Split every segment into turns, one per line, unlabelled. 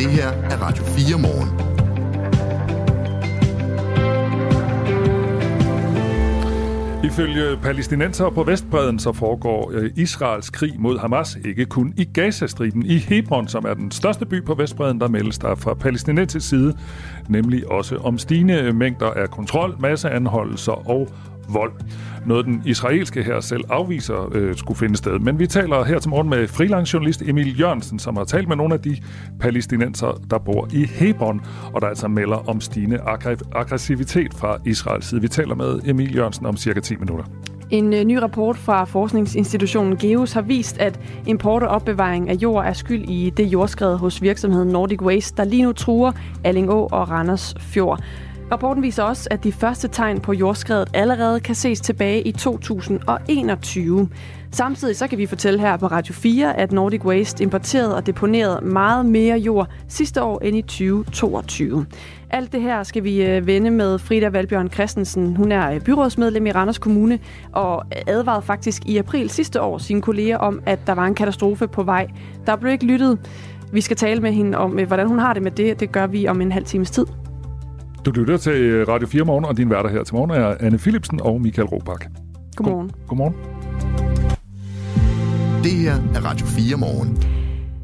Det her er Radio 4 morgen.
Ifølge palæstinenser på Vestbreden så foregår øh, Israels krig mod Hamas ikke kun i Gazastriben. I Hebron, som er den største by på Vestbreden, der meldes der fra palæstinensisk side, nemlig også om stigende mængder af kontrol, masseanholdelser og vold. Noget den israelske her selv afviser øh, skulle finde sted. Men vi taler her til morgen med freelance-journalist Emil Jørgensen, som har talt med nogle af de palæstinenser, der bor i Hebron, og der altså melder om stigende aggressivitet fra Israels side. Vi taler med Emil Jørgensen om cirka 10 minutter.
En øh, ny rapport fra forskningsinstitutionen GEOS har vist, at import og opbevaring af jord er skyld i det jordskred hos virksomheden Nordic Waste, der lige nu truer Allingå og Randers Fjord. Rapporten viser også, at de første tegn på jordskredet allerede kan ses tilbage i 2021. Samtidig så kan vi fortælle her på Radio 4, at Nordic Waste importerede og deponerede meget mere jord sidste år end i 2022. Alt det her skal vi øh, vende med Frida Valbjørn Christensen. Hun er øh, byrådsmedlem i Randers Kommune og advarede faktisk i april sidste år sine kolleger om, at der var en katastrofe på vej. Der blev ikke lyttet. Vi skal tale med hende om, øh, hvordan hun har det med det. Det gør vi om en halv times tid.
Du lytter til Radio 4 Morgen, og din værter her til morgen er Anne Philipsen og Michael Robach.
Godmorgen. God,
godmorgen.
Det her er Radio 4 Morgen.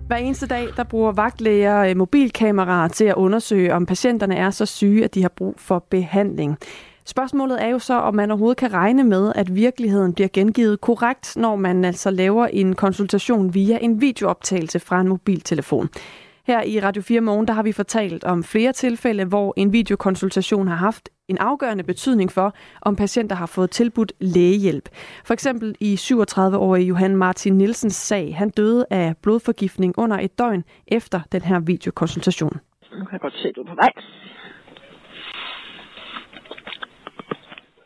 Hver eneste dag, der bruger vagtlæger øh, mobilkameraer til at undersøge, om patienterne er så syge, at de har brug for behandling. Spørgsmålet er jo så, om man overhovedet kan regne med, at virkeligheden bliver gengivet korrekt, når man altså laver en konsultation via en videooptagelse fra en mobiltelefon. Her i Radio 4 Morgen, der har vi fortalt om flere tilfælde, hvor en videokonsultation har haft en afgørende betydning for, om patienter har fået tilbudt lægehjælp. For eksempel i 37-årige Johan Martin Nielsens sag. Han døde af blodforgiftning under et døgn efter den her videokonsultation.
Nu kan jeg godt se, at du er på vej.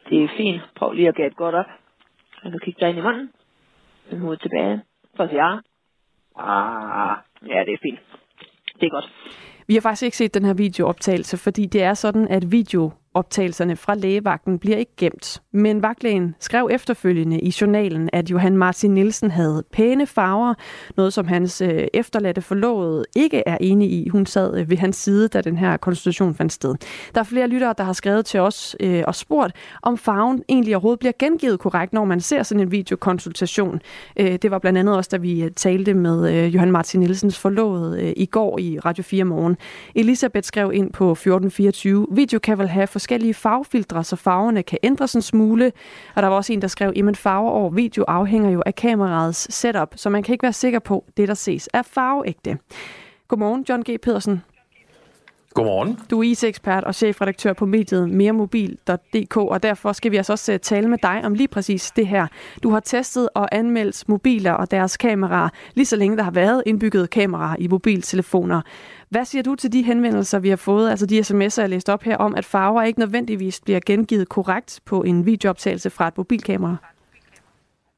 Det er fint. Prøv lige at gætte godt op. Så kan kigge dig ind i munden. Hovedet tilbage. For at sige ja. Ah, ja, det er fint det er godt.
Vi har faktisk ikke set den her videooptagelse, fordi det er sådan, at video Optagelserne fra lægevagten bliver ikke gemt, men vagtlægen skrev efterfølgende i journalen, at Johan Martin Nielsen havde pæne farver, noget som hans øh, efterladte forlovede ikke er enig i. Hun sad øh, ved hans side, da den her konstitution fandt sted. Der er flere lyttere, der har skrevet til os øh, og spurgt, om farven egentlig overhovedet bliver gengivet korrekt, når man ser sådan en videokonsultation. Øh, det var blandt andet også, da vi øh, talte med øh, Johan Martin Nielsens forlovede øh, i går i Radio 4 Morgen. Elisabeth skrev ind på 1424, video kan vel have forskellige farvefiltre, så farverne kan ændres en smule. Og der var også en, der skrev, at farver over video afhænger jo af kameraets setup, så man kan ikke være sikker på, at det, der ses, er farveægte. Godmorgen, John G. Pedersen.
Godmorgen.
Du er IT-ekspert og chefredaktør på mediet meremobil.dk, og derfor skal vi altså også øh, tale med dig om lige præcis det her. Du har testet og anmeldt mobiler og deres kameraer, lige så længe der har været indbygget kameraer i mobiltelefoner. Hvad siger du til de henvendelser, vi har fået, altså de sms'er, jeg læst op her, om at farver ikke nødvendigvis bliver gengivet korrekt på en videooptagelse fra et mobilkamera?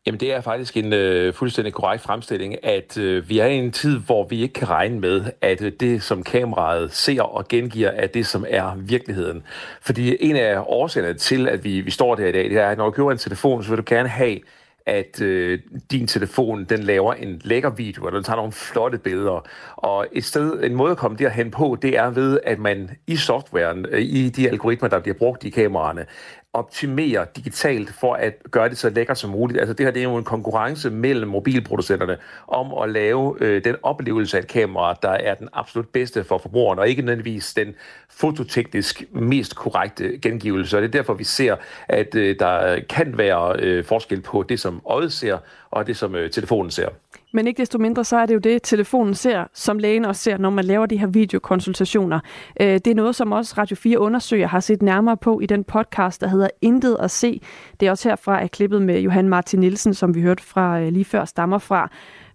Jamen det er faktisk en øh, fuldstændig korrekt fremstilling, at øh, vi er i en tid, hvor vi ikke kan regne med, at øh, det, som kameraet ser og gengiver, er det, som er virkeligheden. Fordi en af årsagerne til, at vi, vi står der i dag, det er, at når du køber en telefon, så vil du gerne have at øh, din telefon den laver en lækker video, eller den tager nogle flotte billeder. Og et sted, en måde at komme derhen på, det er ved, at man i softwaren, øh, i de algoritmer, der bliver brugt i kameraerne, optimere digitalt for at gøre det så lækkert som muligt. Altså det her det er jo en konkurrence mellem mobilproducenterne om at lave øh, den oplevelse af et kamera, der er den absolut bedste for forbrugeren, og ikke nødvendigvis den fototeknisk mest korrekte gengivelse. Og det er derfor, vi ser, at øh, der kan være øh, forskel på det, som øjet ser, og det, som øh, telefonen ser.
Men ikke desto mindre, så er det jo det, telefonen ser, som lægen også ser, når man laver de her videokonsultationer. Øh, det er noget, som også Radio 4 undersøger har set nærmere på i den podcast, der hedder Intet at se. Det er også herfra, at klippet med Johan Martin Nielsen, som vi hørte fra øh, lige før, stammer fra.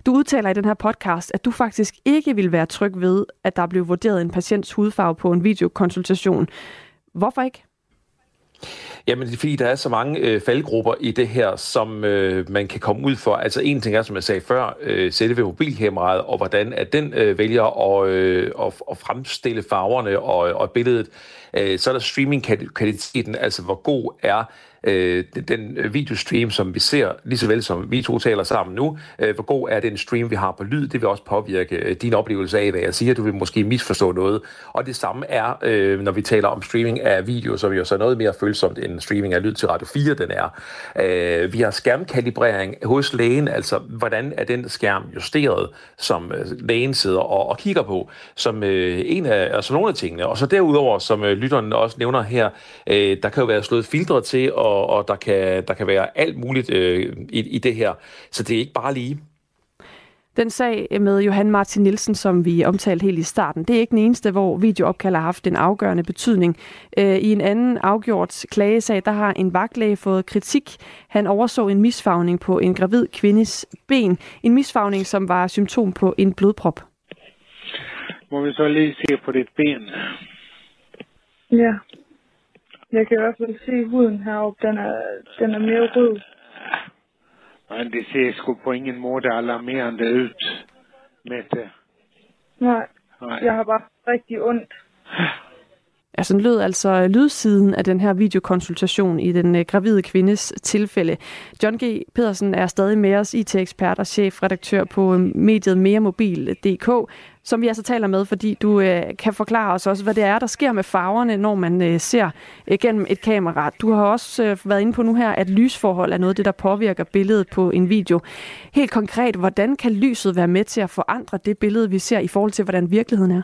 Du udtaler i den her podcast, at du faktisk ikke vil være tryg ved, at der blev vurderet en patients hudfarve på en videokonsultation. Hvorfor ikke?
Jamen, det er fordi, der er så mange øh, faldgrupper i det her, som øh, man kan komme ud for. Altså en ting er, som jeg sagde før, øh, selve mobilkameraet, og hvordan at den øh, vælger at, øh, at, at fremstille farverne og, og billedet. Øh, så er der streamingkvaliteten, altså hvor god er øh, den øh, videostream, som vi ser, lige så vel som vi to taler sammen nu, øh, hvor god er den stream, vi har på lyd, det vil også påvirke øh, din oplevelse af, hvad jeg siger. Du vil måske misforstå noget. Og det samme er, øh, når vi taler om streaming af video, som jo så er noget mere følsomt end streaming af lyd til Radio 4, den er. Øh, vi har skærmkalibrering hos lægen, altså hvordan er den skærm justeret, som øh, lægen sidder og, og kigger på, som øh, en af altså nogle af tingene. Og så derudover, som øh, lytteren også nævner her, øh, der kan jo være slået filtre til, og, og der, kan, der kan være alt muligt øh, i, i det her. Så det er ikke bare lige.
Den sag med Johan Martin Nielsen, som vi omtalte helt i starten, det er ikke den eneste, hvor videoopkald har haft en afgørende betydning. Øh, I en anden afgjort klagesag, der har en vagtlæge fået kritik. Han overså en misfagning på en gravid kvindes ben. En misfagning, som var symptom på en blodprop.
Må vi så lige se på dit ben?
Ja. Jeg kan i hvert fald se huden heroppe. Den er, den er mere rød.
Men det ser sgu på ingen måde alarmerende ud, Mette.
Nej, Nej. jeg har bare rigtig ondt.
Ja, sådan lød altså lydsiden af den her videokonsultation i den øh, gravide kvindes tilfælde. John G. Pedersen er stadig med os, IT-ekspert og chefredaktør på øh, mediet meremobil.dk, som vi altså taler med, fordi du øh, kan forklare os også, hvad det er, der sker med farverne, når man øh, ser øh, gennem et kamera. Du har også øh, været inde på nu her, at lysforhold er noget af det, der påvirker billedet på en video. Helt konkret, hvordan kan lyset være med til at forandre det billede, vi ser i forhold til, hvordan virkeligheden er?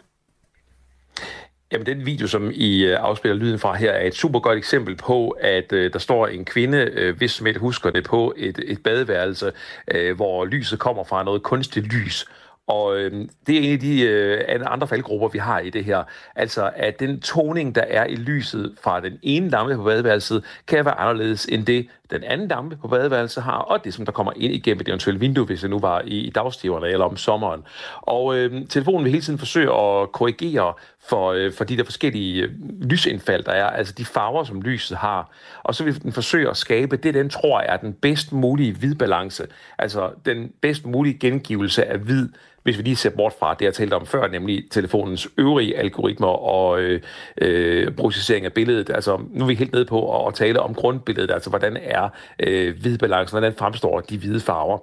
Jamen, den video, som I øh, afspiller lyden fra her, er et super godt eksempel på, at øh, der står en kvinde, øh, hvis som husker det, på et, et badeværelse, øh, hvor lyset kommer fra noget kunstigt lys. Og øh, det er en af de øh, andre faldgrupper, vi har i det her. Altså, at den toning, der er i lyset fra den ene lampe på badeværelset, kan være anderledes end det, den anden dampe på badeværelset har, og det, som der kommer ind igennem et eventuelt vindue, hvis det nu var i, i dagstiverne eller om sommeren. Og øh, telefonen vil hele tiden forsøge at korrigere for, øh, for de der forskellige øh, lysindfald, der er, altså de farver, som lyset har. Og så vil den forsøge at skabe det, den tror er den bedst mulige hvidbalance, altså den bedst mulige gengivelse af hvid, hvis vi lige ser bort fra det, jeg talte om før, nemlig telefonens øvrige algoritmer og øh, øh, processering af billedet. Altså, nu er vi helt nede på at, at tale om grundbilledet, altså hvordan er øh, hvidbalancen, hvordan fremstår de hvide farver.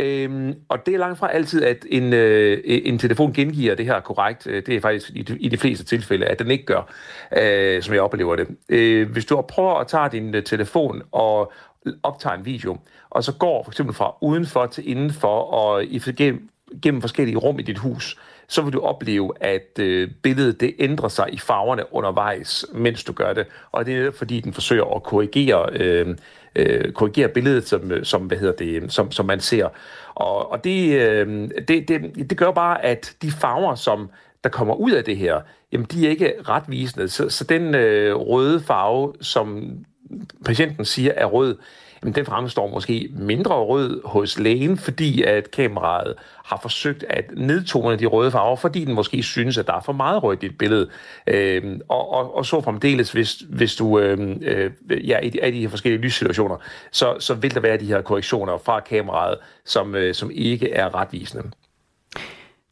Øhm, og det er langt fra altid, at en, øh, en telefon gengiver det her korrekt. Øh, det er faktisk i de, i de fleste tilfælde, at den ikke gør, øh, som jeg oplever det. Øh, hvis du prøver at tage din øh, telefon og optager en video, og så går for eksempel fra udenfor til indenfor, og i, gennem, forskellige rum i dit hus, så vil du opleve, at øh, billedet det ændrer sig i farverne undervejs, mens du gør det. Og det er fordi, den forsøger at korrigere, øh, øh, korrigere billedet, som, øh, som, hvad hedder det, som, som man ser. Og, og det, øh, det, det, det gør bare, at de farver, som der kommer ud af det her, jamen de er ikke retvisende. Så, så den øh, røde farve, som patienten siger er rød, men den fremstår måske mindre rød hos lægen, fordi at kameraet har forsøgt at nedtone de røde farver, fordi den måske synes, at der er for meget rødt i et billede. Øh, og, og, og så fremdeles, hvis, hvis du øh, øh, ja, i, de, i de her forskellige lyssituationer, så, så vil der være de her korrektioner fra kameraet, som, øh, som ikke er retvisende.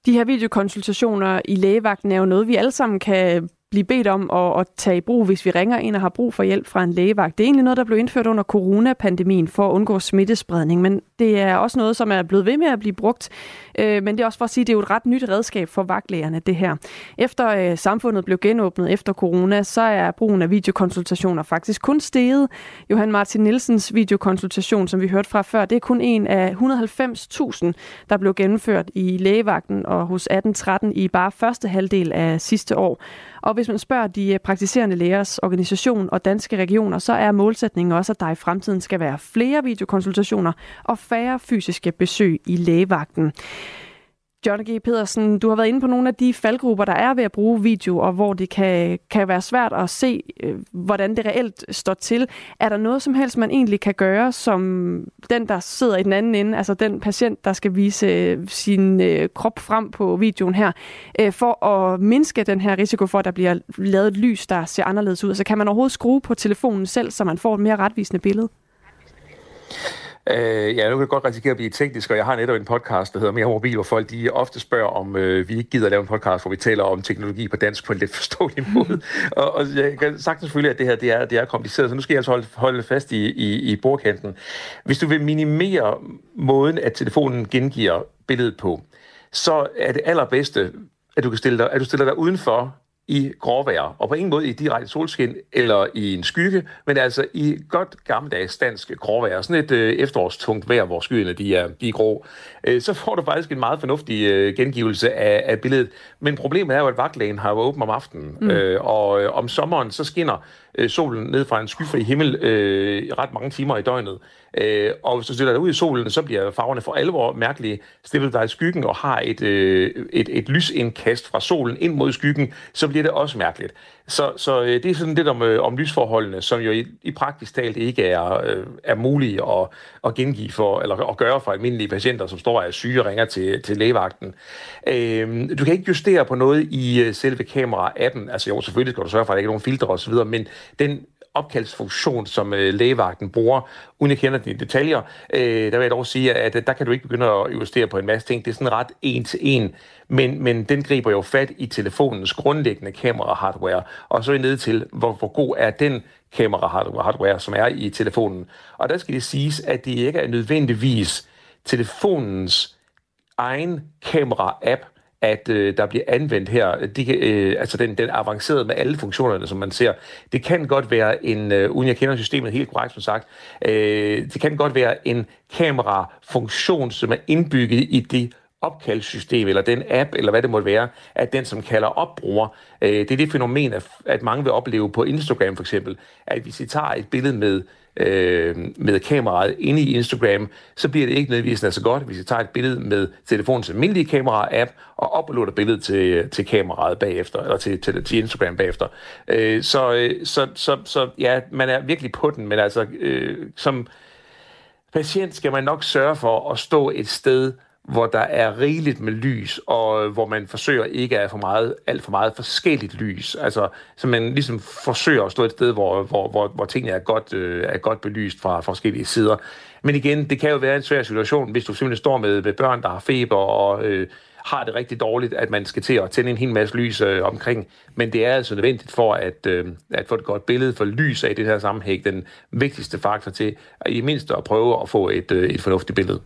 De her videokonsultationer i lægevagten er jo noget, vi alle sammen kan blive bedt om at, at tage i brug, hvis vi ringer ind og har brug for hjælp fra en lægevagt. Det er egentlig noget, der blev indført under coronapandemien for at undgå smittespredning, men det er også noget, som er blevet ved med at blive brugt. Øh, men det er også for at sige, at det er jo et ret nyt redskab for vagtlægerne, det her. Efter øh, samfundet blev genåbnet efter corona, så er brugen af videokonsultationer faktisk kun steget. Johan Martin Nielsens videokonsultation, som vi hørte fra før, det er kun en af 190.000, der blev gennemført i lægevagten og hos 1813 i bare første halvdel af sidste år. Og hvis man spørger de øh, praktiserende lægers organisation og danske regioner, så er målsætningen også, at der i fremtiden skal være flere videokonsultationer og færre fysiske besøg i lægevagten. John G. Pedersen, du har været inde på nogle af de faldgrupper, der er ved at bruge video, og hvor det kan, kan være svært at se, øh, hvordan det reelt står til. Er der noget som helst, man egentlig kan gøre, som den, der sidder i den anden ende, altså den patient, der skal vise øh, sin øh, krop frem på videoen her, øh, for at mindske den her risiko for, at der bliver lavet et lys, der ser anderledes ud? Altså kan man overhovedet skrue på telefonen selv, så man får et mere retvisende billede?
Øh, ja, nu kan jeg godt risikere at blive teknisk, og jeg har netop en podcast, der hedder Mere Mobil, hvor folk de ofte spørger, om øh, vi ikke gider lave en podcast, hvor vi taler om teknologi på dansk på en lidt forståelig måde. og, og jeg kan sagt selvfølgelig, at det her det er, det er kompliceret, så nu skal jeg altså holde, holde fast i, i, i bordkanten. Hvis du vil minimere måden, at telefonen gengiver billedet på, så er det allerbedste, at du, kan stille dig, at du stiller dig udenfor i gråvejr, og på ingen måde i direkte solskin eller i en skygge, men altså i godt gammeldags dansk gråvejr, sådan et øh, efterårstungt vejr, hvor skyerne de er, de er grå, øh, så får du faktisk en meget fornuftig øh, gengivelse af, af billedet. Men problemet er jo, at vagtlægen har jo åbent om aftenen, mm. øh, og øh, om sommeren så skinner øh, solen ned fra en skyfri himmel øh, ret mange timer i døgnet. Øh, og hvis du stiller dig ud i solen, så bliver farverne for alvor mærkelige. Stiller du dig i skyggen og har et, øh, et, et lysindkast fra solen ind mod skyggen, så bliver det også mærkeligt. Så, så øh, det er sådan lidt om, øh, om lysforholdene, som jo i, i praktisk talt ikke er, øh, er mulige at, at gengive for, eller at gøre for almindelige patienter, som står og er syge og ringer til, til lægevagten. Øh, du kan ikke justere på noget i øh, selve kamera-appen. Altså jo, selvfølgelig skal du sørge for, at der ikke er nogen filtre osv., men den opkaldsfunktion, som øh, lægevagten bruger, uden jeg kender de detaljer, øh, der vil jeg dog sige, at øh, der kan du ikke begynde at justere på en masse ting. Det er sådan ret en til en, men, men den griber jo fat i telefonens grundlæggende kamera-hardware, og så er ned til, hvor, hvor god er den kamera-hardware, som er i telefonen. Og der skal det siges, at det ikke er nødvendigvis telefonens egen kamera-app, at øh, der bliver anvendt her, de, øh, altså den, den avancerede med alle funktionerne, som man ser. Det kan godt være en, øh, uden jeg kender systemet helt korrekt som sagt, øh, det kan godt være en kamerafunktion, som er indbygget i det opkaldssystem, eller den app, eller hvad det måtte være, at den, som kalder op bruger. Øh, det er det fænomen, at, at mange vil opleve på Instagram for eksempel, at hvis I tager et billede med øh, med kameraet inde i Instagram, så bliver det ikke nødvendigvis så godt, hvis jeg tager et billede med telefonens almindelige kamera-app og uploader billedet til, til kameraet bagefter, eller til, til, til Instagram bagefter. Øh, så, øh, så, så, så ja, man er virkelig på den, men altså øh, som patient skal man nok sørge for at stå et sted, hvor der er rigeligt med lys, og øh, hvor man forsøger ikke at for meget, alt for meget forskelligt lys. Altså, så man ligesom forsøger at stå et sted, hvor, hvor, hvor, hvor tingene er godt, øh, er godt belyst fra forskellige sider. Men igen, det kan jo være en svær situation, hvis du simpelthen står med, med børn, der har feber og øh, har det rigtig dårligt, at man skal til at tænde en hel masse lys øh, omkring. Men det er altså nødvendigt for at, øh, at få et godt billede for lys af det her sammenhæng, den vigtigste faktor til at i mindst at prøve at få et, øh, et fornuftigt billede.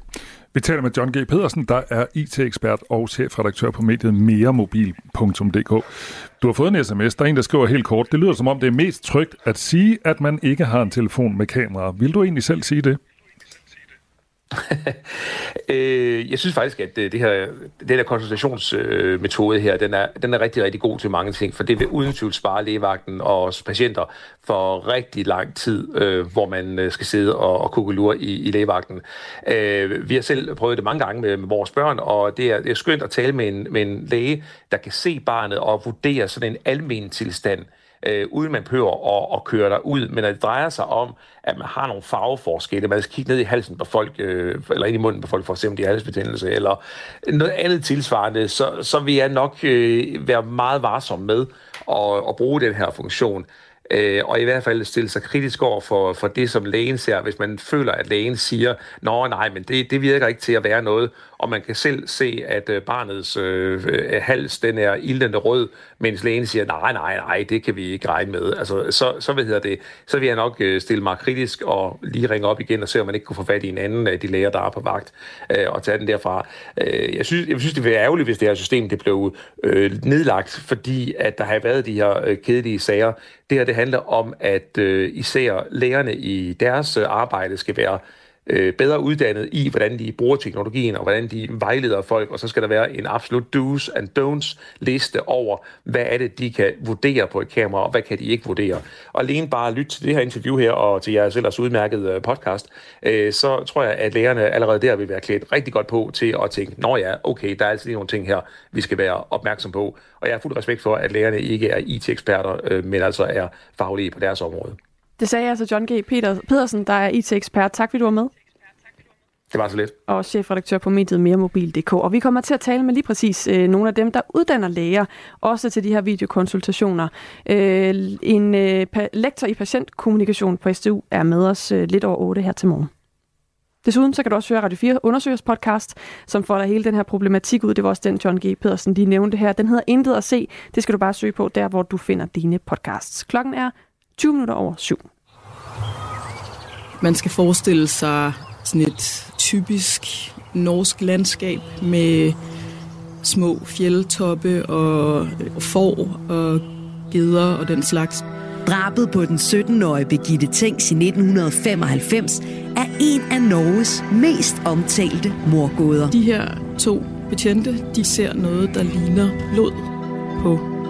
Vi taler med John G. Pedersen, der er IT-ekspert og chefredaktør på mediet meremobil.dk. Du har fået en sms, der er en, der skriver helt kort. Det lyder som om, det er mest trygt at sige, at man ikke har en telefon med kamera. Vil du egentlig selv sige det?
øh, jeg synes faktisk, at øh, det her, det der konsultationsmetode her, den er, den er rigtig, rigtig god til mange ting, for det vil uden tvivl spare lægevagten og også patienter for rigtig lang tid, øh, hvor man øh, skal sidde og, og kukulure i, i lægevagten. Øh, vi har selv prøvet det mange gange med, med vores børn, og det er, det er skønt at tale med en, med en læge, der kan se barnet og vurdere sådan en almen tilstand, øh, Øh, uden man behøver at, at køre der ud. Men at det drejer sig om, at man har nogle farveforskelle. Man skal kigge ned i halsen på folk, øh, eller ind i munden på folk, for at se, om de har halsbetændelse, eller noget andet tilsvarende, så, så vil jeg nok øh, være meget varsom med at, at bruge den her funktion øh, og i hvert fald stille sig kritisk over for, for det, som lægen ser, hvis man føler, at lægen siger, nå nej, men det, det virker ikke til at være noget, og man kan selv se, at øh, barnets øh, øh, hals, den er ildende rød, mens lægen siger, nej, nej, nej, det kan vi ikke regne med. Altså, så, så, hvad hedder det, så vil jeg nok øh, stille mig kritisk og lige ringe op igen og se, om man ikke kunne få fat i en anden af de læger, der er på vagt, øh, og tage den derfra. Øh, jeg, synes, jeg synes, det ville være ærgerligt, hvis det her system det blev øh, nedlagt, fordi at der har været de her øh, kedelige sager. Det her, det handler om, at øh, især lægerne i deres øh, arbejde skal være øh, bedre uddannet i, hvordan de bruger teknologien, og hvordan de vejleder folk, og så skal der være en absolut do's and don'ts liste over, hvad er det, de kan vurdere på et kamera, og hvad kan de ikke vurdere. Og alene bare lytte til det her interview her, og til jeres ellers udmærkede øh, podcast, øh, så tror jeg, at lærerne allerede der vil være klædt rigtig godt på til at tænke, nå ja, okay, der er altså lige nogle ting her, vi skal være opmærksom på. Og jeg har fuld respekt for, at lærerne ikke er IT-eksperter, øh, men altså er faglige på deres område.
Det sagde altså John G. Peter, Pedersen, der er IT-ekspert. Tak fordi du var med.
Det var så lidt.
Og chefredaktør på mediet meremobil.dk. Og vi kommer til at tale med lige præcis øh, nogle af dem, der uddanner læger, også til de her videokonsultationer. Øh, en øh, lektor i patientkommunikation på SDU er med os øh, lidt over 8 her til morgen. Desuden så kan du også høre Radio 4 Undersøgers podcast, som folder hele den her problematik ud. Det var også den, John G. Pedersen lige nævnte her. Den hedder Intet at se. Det skal du bare søge på, der hvor du finder dine podcasts. Klokken er 20 minutter over syv.
Man skal forestille sig sådan et typisk norsk landskab med små fjeldtoppe og får og geder og den slags.
Drabet på den 17-årige Birgitte Tengs i 1995 er en af Norges mest omtalte morgåder.
De her to betjente, de ser noget, der ligner blod på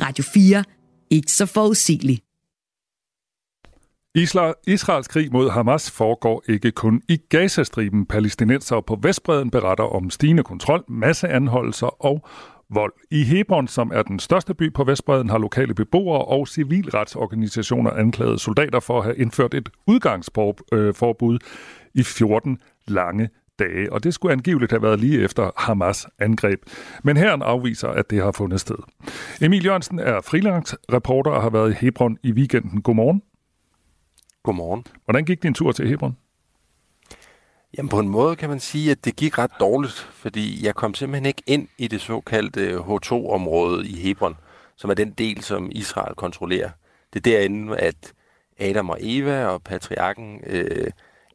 Radio 4. Ikke så forudsigelig.
Israels krig mod Hamas foregår ikke kun i Gazastriben. Palæstinenser på Vestbreden beretter om stigende kontrol, masseanholdelser og vold. I Hebron, som er den største by på Vestbreden, har lokale beboere og civilretsorganisationer anklaget soldater for at have indført et udgangsforbud øh, i 14 lange dage, og det skulle angiveligt have været lige efter Hamas angreb. Men herren afviser, at det har fundet sted. Emil Jørgensen er freelance-reporter og har været i Hebron i weekenden. Godmorgen.
Godmorgen.
Hvordan gik din tur til Hebron?
Jamen på en måde kan man sige, at det gik ret dårligt, fordi jeg kom simpelthen ikke ind i det såkaldte H2-område i Hebron, som er den del, som Israel kontrollerer. Det er derinde, at Adam og Eva og patriarken øh,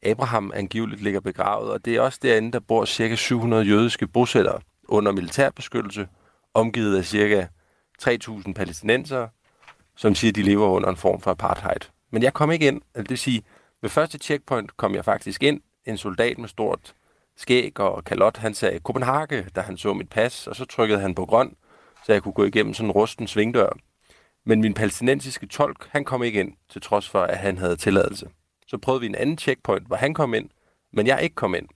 Abraham angiveligt ligger begravet, og det er også derinde, der bor ca. 700 jødiske bosættere under militærbeskyttelse, omgivet af ca. 3.000 palæstinenser, som siger, at de lever under en form for apartheid. Men jeg kom ikke ind, altså, det vil sige, ved første checkpoint kom jeg faktisk ind, en soldat med stort skæg og kalot, han sagde Kopenhagen, da han så mit pas, og så trykkede han på grøn, så jeg kunne gå igennem sådan en rusten svingdør. Men min palæstinensiske tolk, han kom ikke ind, til trods for, at han havde tilladelse. Så prøvede vi en anden checkpoint, hvor han kom ind, men jeg ikke kom ind.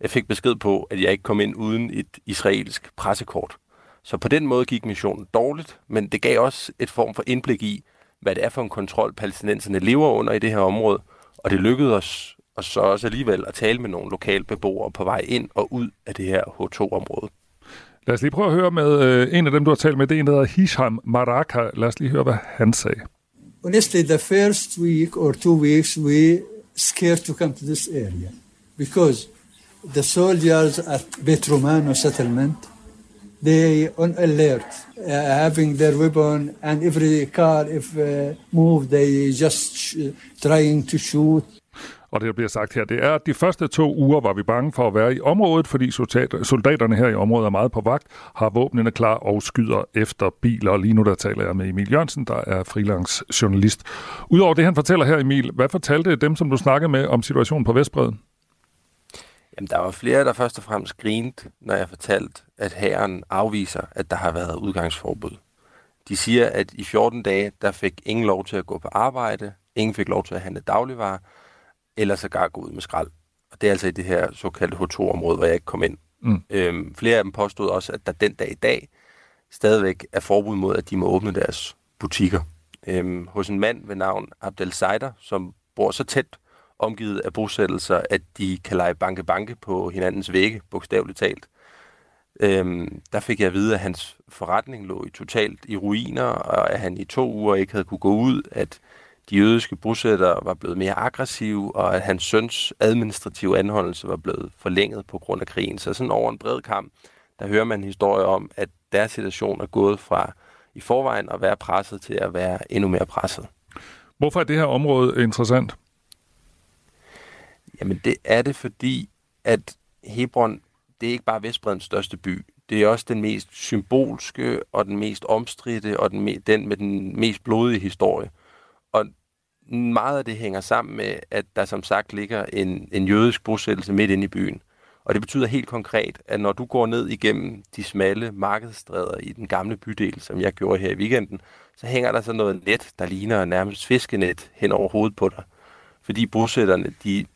Jeg fik besked på, at jeg ikke kom ind uden et israelsk pressekort. Så på den måde gik missionen dårligt, men det gav også et form for indblik i, hvad det er for en kontrol, palæstinenserne lever under i det her område. Og det lykkedes os og så også alligevel at tale med nogle lokale beboere på vej ind og ud af det her H2-område.
Lad os lige prøve at høre med øh, en af dem, du har talt med. Det er en, der hedder Hisham Maraka. Lad os lige høre, hvad han sagde.
Honestly, the first week or two weeks, we scared to come to this area because the soldiers at Bet Romano settlement, they on alert, uh, having their weapon, and every car if uh, move, they just trying to shoot.
Og det, der bliver sagt her, det er, at de første to uger var vi bange for at være i området, fordi soldaterne her i området er meget på vagt, har våbnene klar og skyder efter biler. Og lige nu der taler jeg med Emil Jørgensen, der er freelance journalist. Udover det, han fortæller her, Emil, hvad fortalte dem, som du snakkede med om situationen på Vestbreden?
Jamen, der var flere, der først og fremmest grinte, når jeg fortalte, at hæren afviser, at der har været udgangsforbud. De siger, at i 14 dage, der fik ingen lov til at gå på arbejde, ingen fik lov til at handle dagligvarer, eller sågar gå ud med skrald. Og det er altså i det her såkaldte H2-område, hvor jeg ikke kom ind. Mm. Øhm, flere af dem påstod også, at der den dag i dag stadigvæk er forbud mod, at de må åbne deres butikker. Øhm, hos en mand ved navn Abdel Seider, som bor så tæt omgivet af bosættelser, at de kan lege banke-banke på hinandens vægge, bogstaveligt talt. Øhm, der fik jeg at vide, at hans forretning lå i totalt i ruiner, og at han i to uger ikke havde kunne gå ud, at de jødiske bosættere var blevet mere aggressive, og at hans søns administrative anholdelse var blevet forlænget på grund af krigen. Så sådan over en bred kamp, der hører man historier om, at deres situation er gået fra i forvejen at være presset til at være endnu mere presset.
Hvorfor er det her område interessant?
Jamen det er det, fordi at Hebron, det er ikke bare Vestbredens største by. Det er også den mest symbolske og den mest omstridte og den, me- den med den mest blodige historie. Og meget af det hænger sammen med, at der som sagt ligger en, en jødisk bosættelse midt inde i byen. Og det betyder helt konkret, at når du går ned igennem de smalle markedsstræder i den gamle bydel, som jeg gjorde her i weekenden, så hænger der så noget net, der ligner nærmest fiskenet hen over hovedet på dig. Fordi bosætterne, de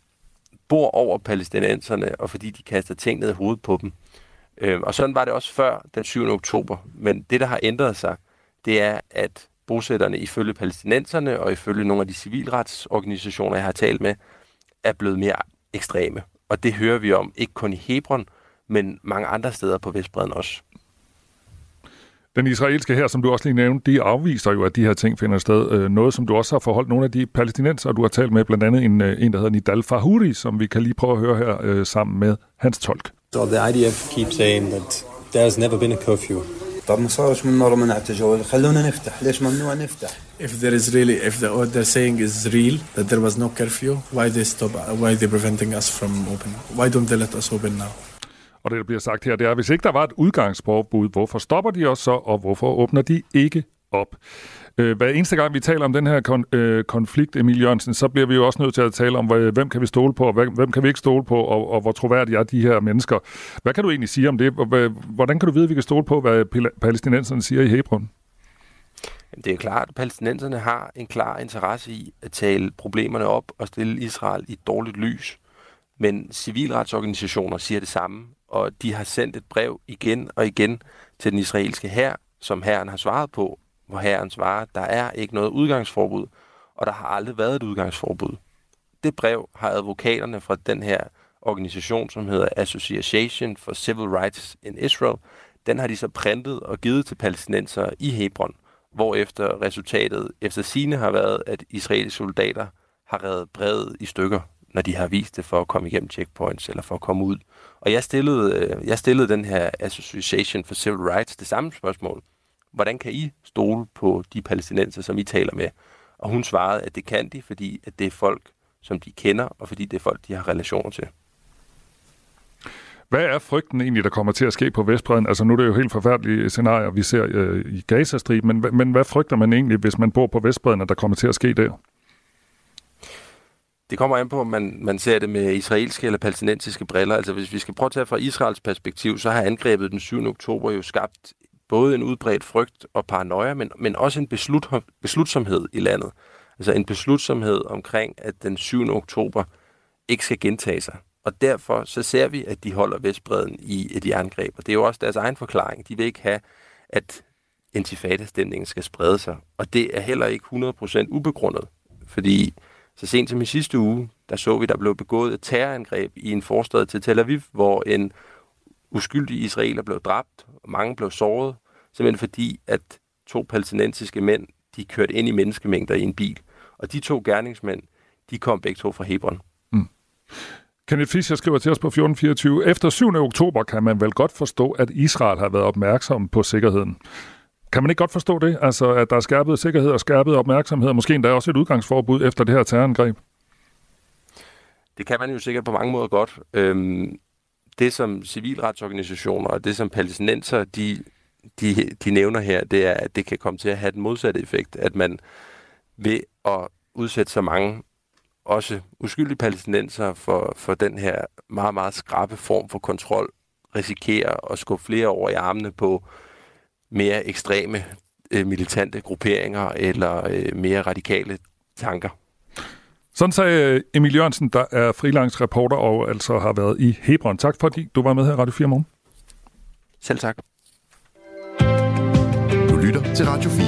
bor over palæstinenserne, og fordi de kaster ting ned i hovedet på dem. Øh, og sådan var det også før den 7. oktober. Men det, der har ændret sig, det er, at bosætterne ifølge palæstinenserne og ifølge nogle af de civilretsorganisationer, jeg har talt med, er blevet mere ekstreme. Og det hører vi om, ikke kun i Hebron, men mange andre steder på Vestbreden også.
Den israelske her, som du også lige nævnte, de afviser jo, at de her ting finder sted. Øh, noget, som du også har forholdt nogle af de palæstinenser, du har talt med, blandt andet en, øh, en der hedder Nidal Fahuri, som vi kan lige prøve at høre her øh, sammen med hans tolk.
So the IDF keeps saying that there's never been a curfew.
طب ما صارش من مرة منع التجول خلونا نفتح ليش ممنوع نفتح
If there is really, if the, what they're saying is real, that there was no curfew, why they stop, why they preventing us from open? Why don't they let us open now?
Og det, der bliver sagt her, det er, at hvis ikke der var et udgangsforbud, hvorfor stopper de os så, og hvorfor åbner de ikke op? Øh, hver eneste gang, vi taler om den her kon- øh, konflikt, Emil Jørgensen, så bliver vi jo også nødt til at tale om, hvem kan vi stole på, og hvem, hvem kan vi ikke stole på, og, og hvor troværdige er de her mennesker. Hvad kan du egentlig sige om det? Hvordan kan du vide, at vi kan stole på, hvad palæstinenserne siger i Hebron?
Det er klart, at palæstinenserne har en klar interesse i at tale problemerne op og stille Israel i et dårligt lys. Men civilretsorganisationer siger det samme, og de har sendt et brev igen og igen til den israelske hær, som herren har svaret på, hvor herren svarer, der er ikke noget udgangsforbud, og der har aldrig været et udgangsforbud. Det brev har advokaterne fra den her organisation, som hedder Association for Civil Rights in Israel, den har de så printet og givet til palæstinenser i Hebron, efter resultatet efter sine har været, at israelske soldater har reddet brevet i stykker, når de har vist det for at komme igennem checkpoints eller for at komme ud. Og jeg stillede, øh, jeg stillede den her Association for Civil Rights det samme spørgsmål hvordan kan I stole på de palæstinenser, som I taler med? Og hun svarede, at det kan de, fordi at det er folk, som de kender, og fordi det er folk, de har relationer til.
Hvad er frygten egentlig, der kommer til at ske på Vestbredden? Altså nu er det jo helt forfærdelige scenarier, vi ser øh, i Gazastriben, men, men hvad frygter man egentlig, hvis man bor på Vestbredden, at der kommer til at ske der?
Det kommer an på, om man, man ser det med israelske eller palæstinensiske briller. Altså hvis vi skal prøve at tage fra Israels perspektiv, så har angrebet den 7. oktober jo skabt både en udbredt frygt og paranoia, men, men også en beslut, beslutsomhed i landet. Altså en beslutsomhed omkring, at den 7. oktober ikke skal gentage sig. Og derfor så ser vi, at de holder Vestbreden i et jerngreb. Og det er jo også deres egen forklaring. De vil ikke have, at intifada-stemningen skal sprede sig. Og det er heller ikke 100% ubegrundet. Fordi så sent som i sidste uge, der så vi, der blev begået et terrorangreb i en forstad til Tel Aviv, hvor en uskyldige israeler blev dræbt, og mange blev såret, simpelthen fordi, at to palæstinensiske mænd, de kørte ind i menneskemængder i en bil. Og de to gerningsmænd, de kom begge to fra Hebron. Mm.
Kenneth Fischer skriver til os på 1424. Efter 7. oktober kan man vel godt forstå, at Israel har været opmærksom på sikkerheden. Kan man ikke godt forstå det? Altså, at der er skærpet sikkerhed og skærpet opmærksomhed, og måske endda også et udgangsforbud efter det her terrorangreb?
Det kan man jo sikkert på mange måder godt. Øhm, det, som civilretsorganisationer og det, som palæstinenser, de, de, de nævner her, det er, at det kan komme til at have den modsatte effekt, at man ved at udsætte så mange også uskyldige palæstinenser for, for den her meget, meget skrappe form for kontrol, risikerer at skubbe flere over i armene på mere ekstreme øh, militante grupperinger eller øh, mere radikale tanker.
Sådan sagde øh, Emil Jørgensen, der er freelance reporter og altså har været i Hebron. Tak fordi du var med her i Radio 4 morgen.
Selv tak.
Du lytter til Radio 4.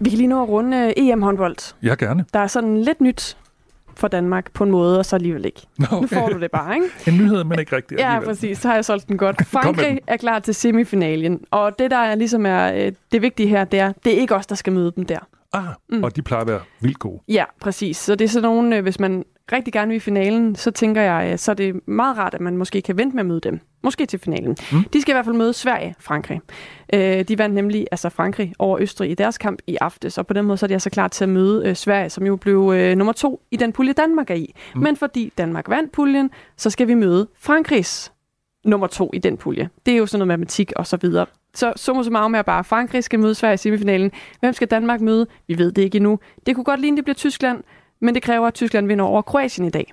Vi kan lige nå at runde øh, EM-håndbold.
Ja, gerne.
Der er sådan lidt nyt for Danmark på en måde, og så alligevel ikke. Nå, okay. Nu får du det bare, ikke?
en nyhed, men ikke rigtigt.
Ja, præcis. Så har jeg solgt den godt. Frankrig er klar til semifinalen, og det, der er ligesom er øh, det vigtige her, det er, det er ikke os, der skal møde dem der.
Ah, mm. og de plejer at være vildt gode.
Ja, præcis. Så det er sådan nogle, øh, hvis man rigtig gerne vil i finalen, så tænker jeg, så er det meget rart, at man måske kan vente med at møde dem. Måske til finalen. Mm. De skal i hvert fald møde Sverige, Frankrig. Øh, de vandt nemlig altså Frankrig over Østrig i deres kamp i aftes, og på den måde så er de altså klar til at møde øh, Sverige, som jo blev øh, nummer to i den pulje, Danmark er i. Mm. Men fordi Danmark vandt puljen, så skal vi møde Frankrigs nummer to i den pulje. Det er jo sådan noget matematik og så videre. Så summa summarum er bare, Frankrig skal møde Sverige i semifinalen. Hvem skal Danmark møde? Vi ved det ikke endnu. Det kunne godt ligne, det bliver Tyskland, men det kræver, at Tyskland vinder over Kroatien i dag.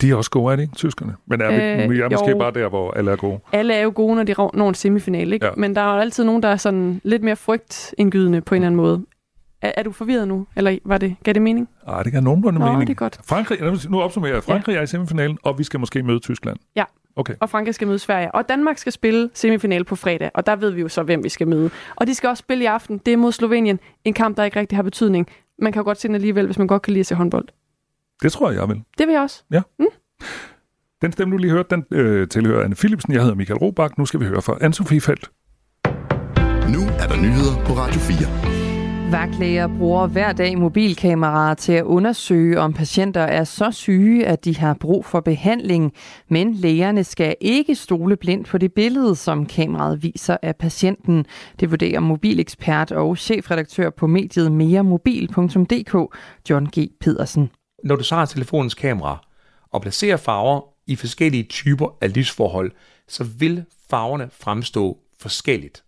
De er også gode, er det ikke, tyskerne? Men er vi, øh, vi er måske jo, bare der, hvor alle er gode.
Alle er jo gode, når de når en semifinal, ikke? Ja. Men der er jo altid nogen, der er sådan lidt mere frygtindgydende på en eller anden måde. Er, er du forvirret nu, eller var det, gav det mening?
Ah, det kan nogenlunde
Nå,
mening.
det er godt.
Frankrig, nu opsummerer jeg. Frankrig ja. er i semifinalen, og vi skal måske møde Tyskland.
Ja.
Okay.
Og Frankrig skal møde Sverige. Og Danmark skal spille semifinal på fredag, og der ved vi jo så, hvem vi skal møde. Og de skal også spille i aften. Det er mod Slovenien. En kamp, der ikke rigtig har betydning. Man kan jo godt se den alligevel, hvis man godt kan lide at se håndbold.
Det tror jeg, jeg vil.
Det vil jeg også.
Ja.
Mm.
Den stemme, du lige hørte, den øh, tilhører Anne Philipsen. Jeg hedder Michael Robach. Nu skal vi høre fra Anne-Sophie Feldt.
Nu er der nyheder på Radio 4.
Vagtlæger bruger hver dag mobilkameraer til at undersøge, om patienter er så syge, at de har brug for behandling. Men lægerne skal ikke stole blindt på det billede, som kameraet viser af patienten. Det vurderer mobilekspert og chefredaktør på mediet meremobil.dk, John G. Pedersen.
Når du så har telefonens kamera og placerer farver i forskellige typer af lysforhold, så vil farverne fremstå forskelligt.